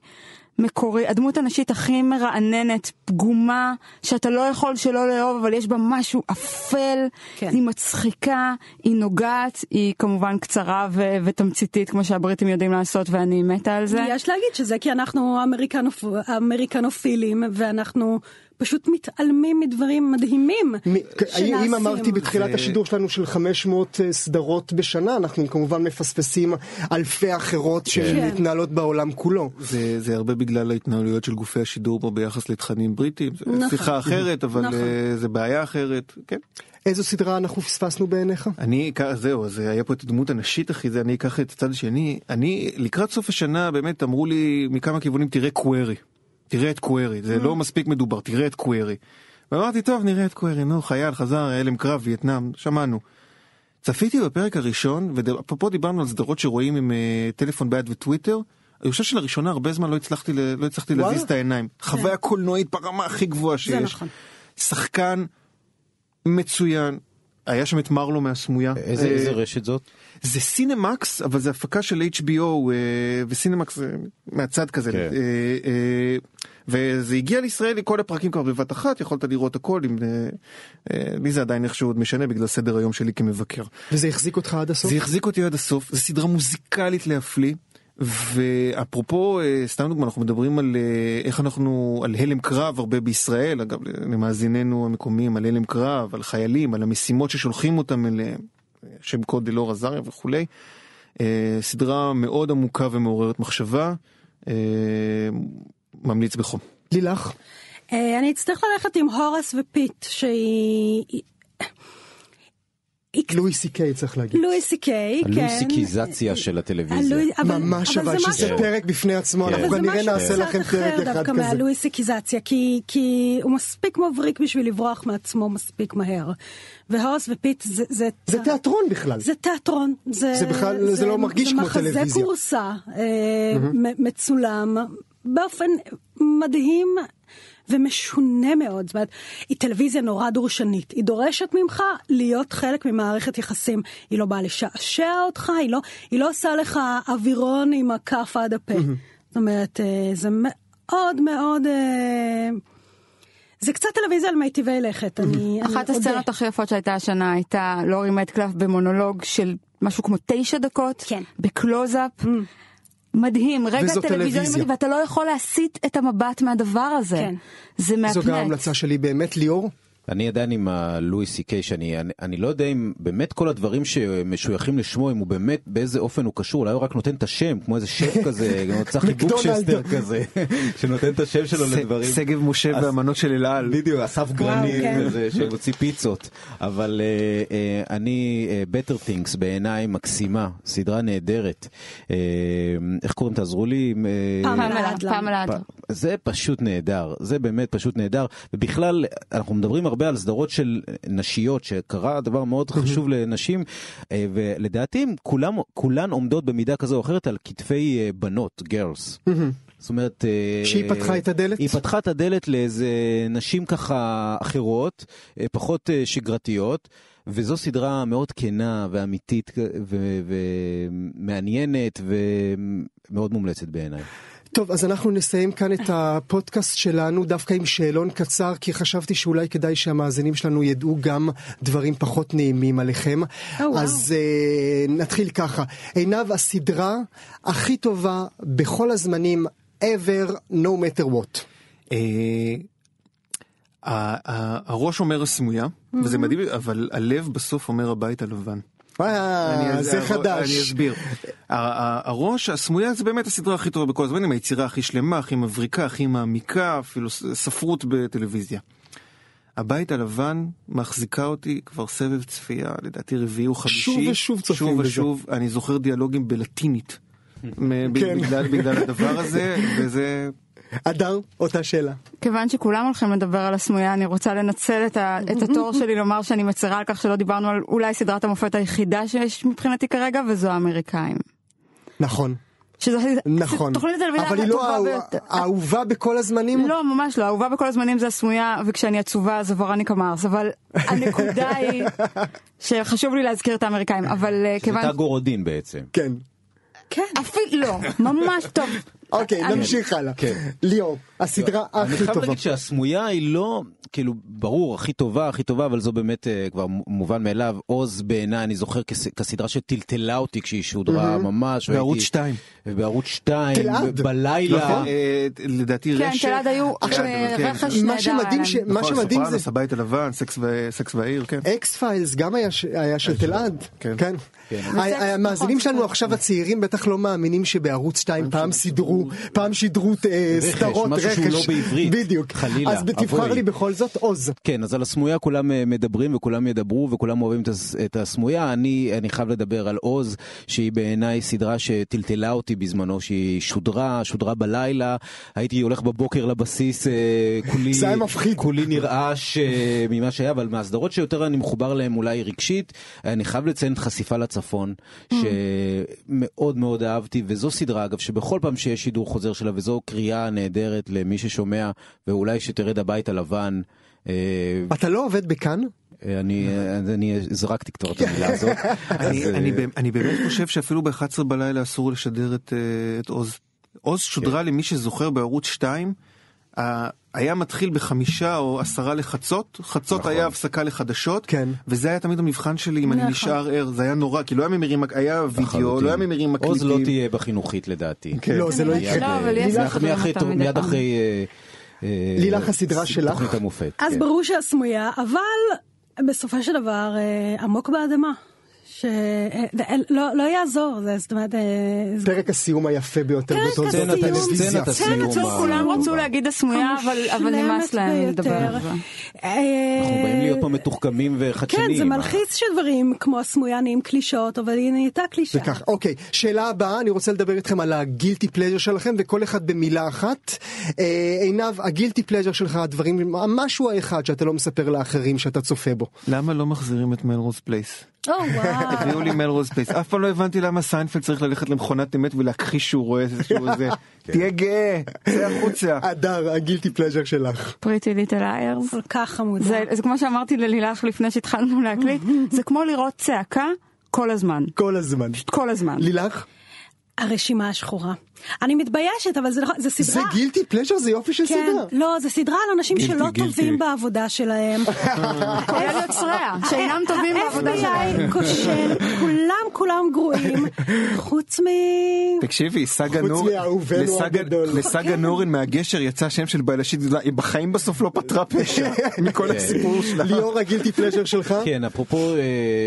מקורי, הדמות הנשית הכי מרעננת, פגומה, שאתה לא יכול שלא לאהוב, אבל יש בה משהו אפל, כן. היא מצחיקה, היא נוגעת, היא כמובן קצרה ו- ותמציתית, כמו שהבריטים יודעים לעשות, ואני מתה על זה. יש להגיד שזה כי אנחנו אמריקנופ... אמריקנופילים ואנחנו פשוט מתעלמים מדברים מדהימים שנעשים. אם אמרתי בתחילת זה- השידור שלנו של 500 אה, סדרות בשנה, אנחנו כמובן מפספסים אלפי אחרות שמתנהלות בעולם כולו. זה, זה הרבה בגלל ההתנהלויות של גופי השידור פה ביחס לתכנים בריטיים. זה נכון. שיחה אחרת, אבל נכון. אה, זה בעיה אחרת. כן. איזו סדרה אנחנו פספסנו בעיניך? אני אקח, זהו, אז היה פה את הדמות הנשית אחי, זה אני אקח את הצד השני. אני, לקראת סוף השנה באמת אמרו לי מכמה כיוונים תראה קווירי. תראה את קווירי, זה לא מספיק מדובר, תראה את קווירי. ואמרתי טוב נראה את קווירי, נו חייל חזר, הלם קרב, וייטנאם, שמענו. צפיתי בפרק הראשון, ואפרופו דיברנו על סדרות שרואים עם uh, טלפון ביד וטוויטר, אני חושב שלראשונה הרבה זמן לא הצלחתי, ל- לא הצלחתי. להזיז את העיניים. חוויה קולנועית ברמה הכי גבוהה שיש. נכון. שחקן מצוין. היה שם את מרלו מהסמויה. איזה, אה, איזה רשת זאת? זה סינמקס אבל זה הפקה של HBO אה, וסינמקס אה, מהצד כזה כן. אה, אה, וזה הגיע לישראל כל הפרקים כבר בבת אחת יכולת לראות הכל עם אה, אה, לי זה עדיין איכשהו עוד משנה בגלל סדר היום שלי כמבקר. וזה החזיק אותך עד הסוף? זה החזיק אותי עד הסוף זו סדרה מוזיקלית להפליא. ואפרופו אה, סתם דוגמא אנחנו מדברים על אה, איך אנחנו על הלם קרב הרבה בישראל אגב למאזיננו המקומיים על הלם קרב על חיילים על המשימות ששולחים אותם אליהם. שם קוד דלור עזריה וכולי. אה, סדרה מאוד עמוקה ומעוררת מחשבה, ממליץ בחום. לילך? אני אצטרך ללכת עם הורס ופיט, שהיא... לואי סי קיי צריך להגיד. לואי סי קיי, כן. הלוסיקיזציה של הטלוויזיה. הלואי- אבל- ממש אבל אבל זה שזה משהו- פרק בפני עצמו, כן. אנחנו אבל זה כנראה משהו נעשה קצת לכם אחר פרק אחד דווקא כזה. מהלואיסיקיזציה, כי, כי הוא מספיק מבריק בשביל לברוח מעצמו מספיק מהר. והורס ופיט זה... זה, זה תיאטרון בכלל. זה תיאטרון. זה, זה בכלל- זה לא מרגיש כמו טלוויזיה. זה מחזה כורסה אה, מצולם באופן מדהים. ומשונה מאוד, זאת אומרת, היא טלוויזיה נורא דורשנית, היא דורשת ממך להיות חלק ממערכת יחסים, היא לא באה לשעשע אותך, היא לא, היא לא עושה לך אווירון עם הכף עד הפה. זאת אומרת, אה, זה מאוד מאוד, אה, זה קצת טלוויזיה על מיטיבי לכת, אני, אני אחת. הסצנות הכי יפות שהייתה השנה הייתה לורי מטקלף במונולוג של משהו כמו תשע דקות, כן. בקלוזאפ. מדהים, רגע טלוויזיוני טלוויזיה. ואתה לא יכול להסיט את המבט מהדבר הזה. כן. זה זו מהפנט. גם ההמלצה שלי באמת, ליאור. אני עדיין עם הלואי סי קיי שאני אני, אני לא יודע אם באמת כל הדברים שמשויכים לשמו אם הוא באמת באיזה אופן הוא קשור אולי הוא רק נותן את השם כמו איזה שף כזה גם צחי. בוקשסטר כזה שנותן את השם שלו לדברים. שגב משה והמנות של אל על. בדיוק אסף גרנית כן. וזה שמוציא פיצות אבל אה, אה, אני אה, better things בעיניי מקסימה סדרה נהדרת אה, איך קוראים תעזרו לי פמלה, אדלר. פמלה אדלר. זה פשוט נהדר, זה באמת פשוט נהדר, ובכלל אנחנו מדברים הרבה על סדרות של נשיות, שקרה דבר מאוד חשוב לנשים, אה, ולדעתי כולם, כולן עומדות במידה כזו או אחרת על כתפי אה, בנות, גרלס. זאת אומרת... אה, שהיא פתחה את הדלת? היא פתחה את הדלת לאיזה נשים ככה אחרות, פחות שגרתיות. וזו סדרה מאוד כנה ואמיתית ומעניינת ומאוד מומלצת בעיניי. טוב, אז אנחנו נסיים כאן את הפודקאסט שלנו דווקא עם שאלון קצר, כי חשבתי שאולי כדאי שהמאזינים שלנו ידעו גם דברים פחות נעימים עליכם. וואו. אז uh, נתחיל ככה. עינב, הסדרה הכי טובה בכל הזמנים, ever, no matter what. אה, הראש אומר הסמויה, וזה מדהים, אבל הלב בסוף אומר הבית הלבן. זה חדש. אני אסביר. הראש, הסמויה זה באמת הסדרה הכי טובה בכל הזמנים, היצירה הכי שלמה, הכי מבריקה, הכי מעמיקה, אפילו ספרות בטלוויזיה. הבית הלבן מחזיקה אותי כבר סבב צפייה, לדעתי רביעי או חמישי. שוב ושוב צופים שוב. ושוב, אני זוכר דיאלוגים בלטינית. כן. בגלל הדבר הזה, וזה... אדר, אותה שאלה. כיוון שכולם הולכים לדבר על הסמויה, אני רוצה לנצל את, ה, את התור שלי לומר שאני מצרה על כך שלא דיברנו על אולי סדרת המופת היחידה שיש מבחינתי כרגע, וזו האמריקאים. נכון, שזו נכון. תוכנית הטלוויזיה אבל היא לא הטובה האהוב- ביותר. האהובה בכל הזמנים? לא, ממש לא, אהובה בכל הזמנים זה הסמויה, וכשאני עצובה זה ורוניקה מרס, אבל הנקודה היא שחשוב לי להזכיר את האמריקאים, אבל אה, כיוון... הייתה גורודין בעצם. כן. כן. אפילו לא, ממש טוב. אוקיי, אני- נמשיך הלאה. כן. ליאור, הסדרה אני הכי חייב טובה. להגיד שהסמויה היא לא, כאילו, ברור, הכי טובה, הכי טובה, אבל זו באמת אה, כבר מובן מאליו. עוז בעיניי, אני זוכר כס- כסדרה שטלטלה אותי כשהיא שודרה ממש. בערוץ והייתי- 2. בערוץ 2, תלעד. בלילה. נכון, אה, לדעתי כן, רשת. תלעד היו עכשיו, כן. רכש מה נהדר. שמדהים. מה נכון, שמדהים זה- הבית הלבן, סקס והעיר, כן. X-Files גם היה של תלעד. כן. כן. וסקס, המאזינים נכון, שלנו נכון. עכשיו הצעירים בטח לא מאמינים שבערוץ 2 פעם שידרו, פעם שידרו אה, רכש, סדרות משהו שהוא לא בעברית. בדיוק. חלילה, אז תבחר. לי בכל זאת עוז. כן, אז על הסמויה כולם אה, מדברים וכולם ידברו וכולם אוהבים את הס- את הסמויה. אני, אני חייב לדבר על עוז, שהיא בעיניי סדרה שטלטלה אותי בזמנו, שהיא שודרה, שודרה בלילה. הייתי הולך בבוקר לבסיס, אה, כולי. כולי נרעש אה, ממה שהיה, אבל מהסדרות שיותר אני מחובר להן אולי רגשית, אני חייב לציין את חשיפה לצפון, שמאוד מאוד אהבתי, וזו סדרה אגב, שבכל פעם שיש שידור חוזר שלה, וזו קריאה נהדרת למי ששומע, ואולי שתרד הבית הלבן. אה, אתה לא עובד בכאן? אני, אני זרקתי כבר את המילה הזאת. אני, אני, אה, באמת- אני חושב שאפילו ב-11 בלילה אסור לשדר את, אה, את עוז. עוז שודרה למי שזוכר בערוץ 2, ה- היה מתחיל בחמישה או עשרה לחצות, חצות נכון. היה הפסקה לחדשות, כן. וזה היה תמיד המבחן שלי אם אני נכון. נשאר ער, זה היה נורא, כי לא היה ממירים, היה וידאו. לא היה ממירים מקליטים. עוז לא תהיה בחינוכית לדעתי. כן. לא, זה לא יקרה. שלא, אבל יש מיד אחרי- אה, לילך, הסדרה שלך? תוכנית המופת. אז כן. ברור שהסמויה, אבל בסופו של דבר אה, עמוק באדמה שלא לא יעזור, זה, זאת אומרת... אה, זה- פרק הסיום היפה ביותר בתולדות הטלוויזיה. סצנת הסיום. סצנת כולם רצו להגיד הסמויה, אבל אבל נמאס להם לדבר זה. אה, אנחנו באים להיות פה מתוחכמים וחדשניים. כן, זה מלחיץ שדברים כמו הסמויה נהיים קלישאות, אבל היא נהייתה קלישאה. וכך, אוקיי, שאלה הבאה, אני רוצה לדבר איתכם על הגילטי פלז'ר שלכם, וכל אחד במילה אחת. אה, עינב, הגילטי פלז'ר שלך, הדברים, המשהו האחד שאתה לא מספר לאחרים שאתה צופה בו. למה לא מחזירים את מלרוז פלייס? או וואו. הביאו לי מלרוז פלייס. אף פעם לא הבנתי למה סיינפלד צריך ללכת למכונת אמת ולהכחיש שהוא רואה איזשהו איזה... תהיה גאה, צא החוצה. הדר, ה guilty pleasure שלך. Pretty Little Liars. כל כך חמודה. זה זה כמו שאמרתי ללילך לפני שהתחלנו להקליט, זה כמו לראות צעקה כל הזמן. כל הזמן. כל הזמן. לילך, הרשימה השחורה. אני מתביישת, אבל זה נכון, זה זה סדרה. guilty pleasure? זה יופי של כן, סדרה. לא, זה סדרה על אנשים guilty, שלא guilty. טובים בעבודה שלהם. כולל יוצריה, שאינם טובים בעבודה שלהם. ה-FBI כושל, כולם כולם גרועים, חוץ מ... תקשיבי, סגה חוץ נורן, מאהובנו לסגה- הגדול. לסגה נורן מהגשר יצא שם של בלשית, היא בחיים בסוף לא פתרה פשע מכל הסיפור שלה. ליאור, הגילטי פלז'ר שלך? כן, אפרופו אה,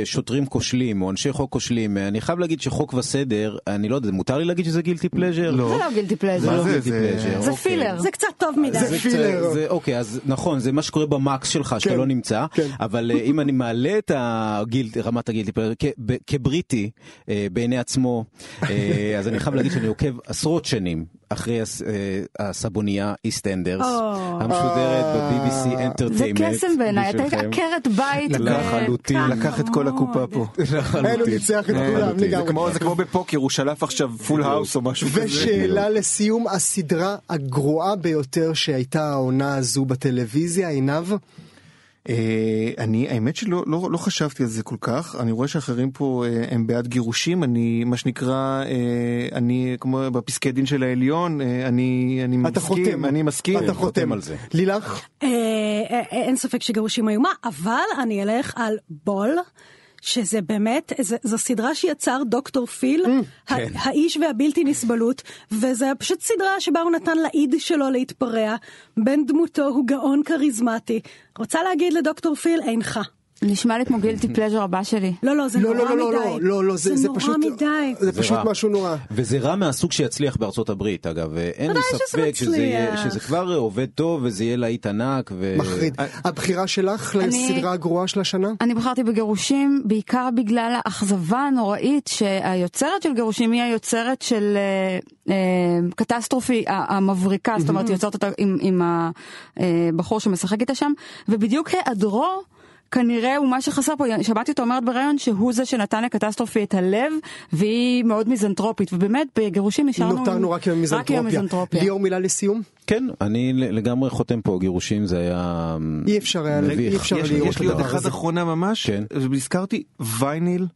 שוטרים כושלים או אנשי חוק כושלים, אה, אני חייב להגיד שחוק וסדר, אני לא יודע, מותר לי להגיד שזה גילטי פלז'ר? לא. זה לא גילטי פלזר. זה לא. זה אוקיי. filler. זה קצת טוב מדי. זה זה filler. קצת- זה, אוקיי, אז נכון, זה מה שקורה במקס שלך, שאתה כן, לא נמצא, כן. אבל אה, אם אני מעלה את הגיל, רמת ה guilty pleasure, כבריטי, אה, בעיני עצמו, אה, אז אני חייב להגיד שאני עוקב עשרות שנים אחרי הס- אה, הסבונייה EastEnders, או. המשודרת ב-BBC זה entertainment. קסם בעיניי, אתה היית עקרת בית. לחלוטין. לקח את כל הקופה פה. אין, הוא ניצח את כולם לחלוטין. זה לגמרי. כמו- זה כמו בפוקר, הוא שלף עכשיו full house או משהו כזה. ושאלה לסיום, הסדרה הגרועה ביותר שהייתה העונה הזו בטלוויזיה, עינב? אה, אני האמת שלא לא, לא חשבתי על זה כל כך אני רואה שאחרים פה אה, הם בעד גירושים אני מה שנקרא אה, אני כמו בפסקי דין של העליון אני אני אתה מסכים חותם. אני מסכים אתה חותם על זה. לילך? אין ספק שגירושים איומה, אבל אני אלך על בול. שזה באמת, זו, זו סדרה שיצר דוקטור פיל, ה- האיש והבלתי נסבלות, וזה פשוט סדרה שבה הוא נתן לאיד שלו להתפרע, בן דמותו הוא גאון כריזמטי. רוצה להגיד לדוקטור פיל, אינך. נשמע לי כמו גילטי פלז'ר הבא שלי. לא, לא, זה לא, נורא לא, לא, מדי. לא, לא, לא, זה זה נורא פשוט, מדי. זה פשוט רע. משהו נורא. וזה רע מהסוג שיצליח בארצות הברית אגב, אין לי ספק שזה יהיה-. שזה כבר עובד טוב וזה יהיה להיט ענק. ו- מחריד. הבחירה שלך אני- לסדרה הגרועה של השנה? אני בחרתי בגירושים בעיקר בגלל האכזבה הנוראית שהיוצרת של גירושים היא היוצרת של אה, אה, קטסטרופי המבריקה, זאת אומרת היא יוצרת אותה עם, עם הבחור שמשחק איתה שם, ובדיוק היעדרו כנראה הוא מה שחסר פה, שמעתי אותו אומרת בריאיון שהוא זה שנתן לקטסטרופי את הלב והיא מאוד מיזנטרופית ובאמת בגירושים נשארנו נותרנו רק עם רק עם המיזנטרופיה. ליאור מילה לסיום? כן, אני לגמרי חותם פה, גירושים זה היה אי אפשר היה, מביך. אי אפשר יש לי- לראות יש את לי עוד הדבר אחת הזה. אחרונה ממש כן. הזכרתי וייניל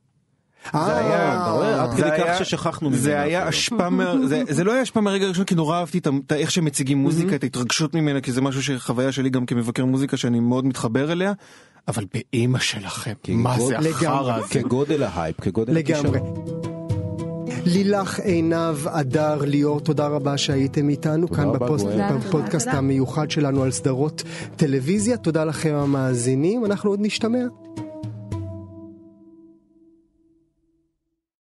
אה, אתה רואה? עד כדי זה כך היה- ששכחנו ממנו זה היה מה- זה- זה לא היה השפעה מהרגע הראשון כי נורא אהבתי את איך שמציגים מוזיקה, את ההתרגשות ממנה, כי זה משהו שחוויה שלי גם כמבקר מוזיקה שאני מאוד מתחבר אליה, אבל באימא שלכם, מה זה. החרא הזה? כגודל ההייפ, כגודל לגמרי. לילך, עינב, הדר, ליאור, תודה רבה שהייתם איתנו כאן בפוסט-. בפודקאסט. המיוחד שלנו על סדרות טלוויזיה. תודה לכם המאזינים, אנחנו עוד נשתמע.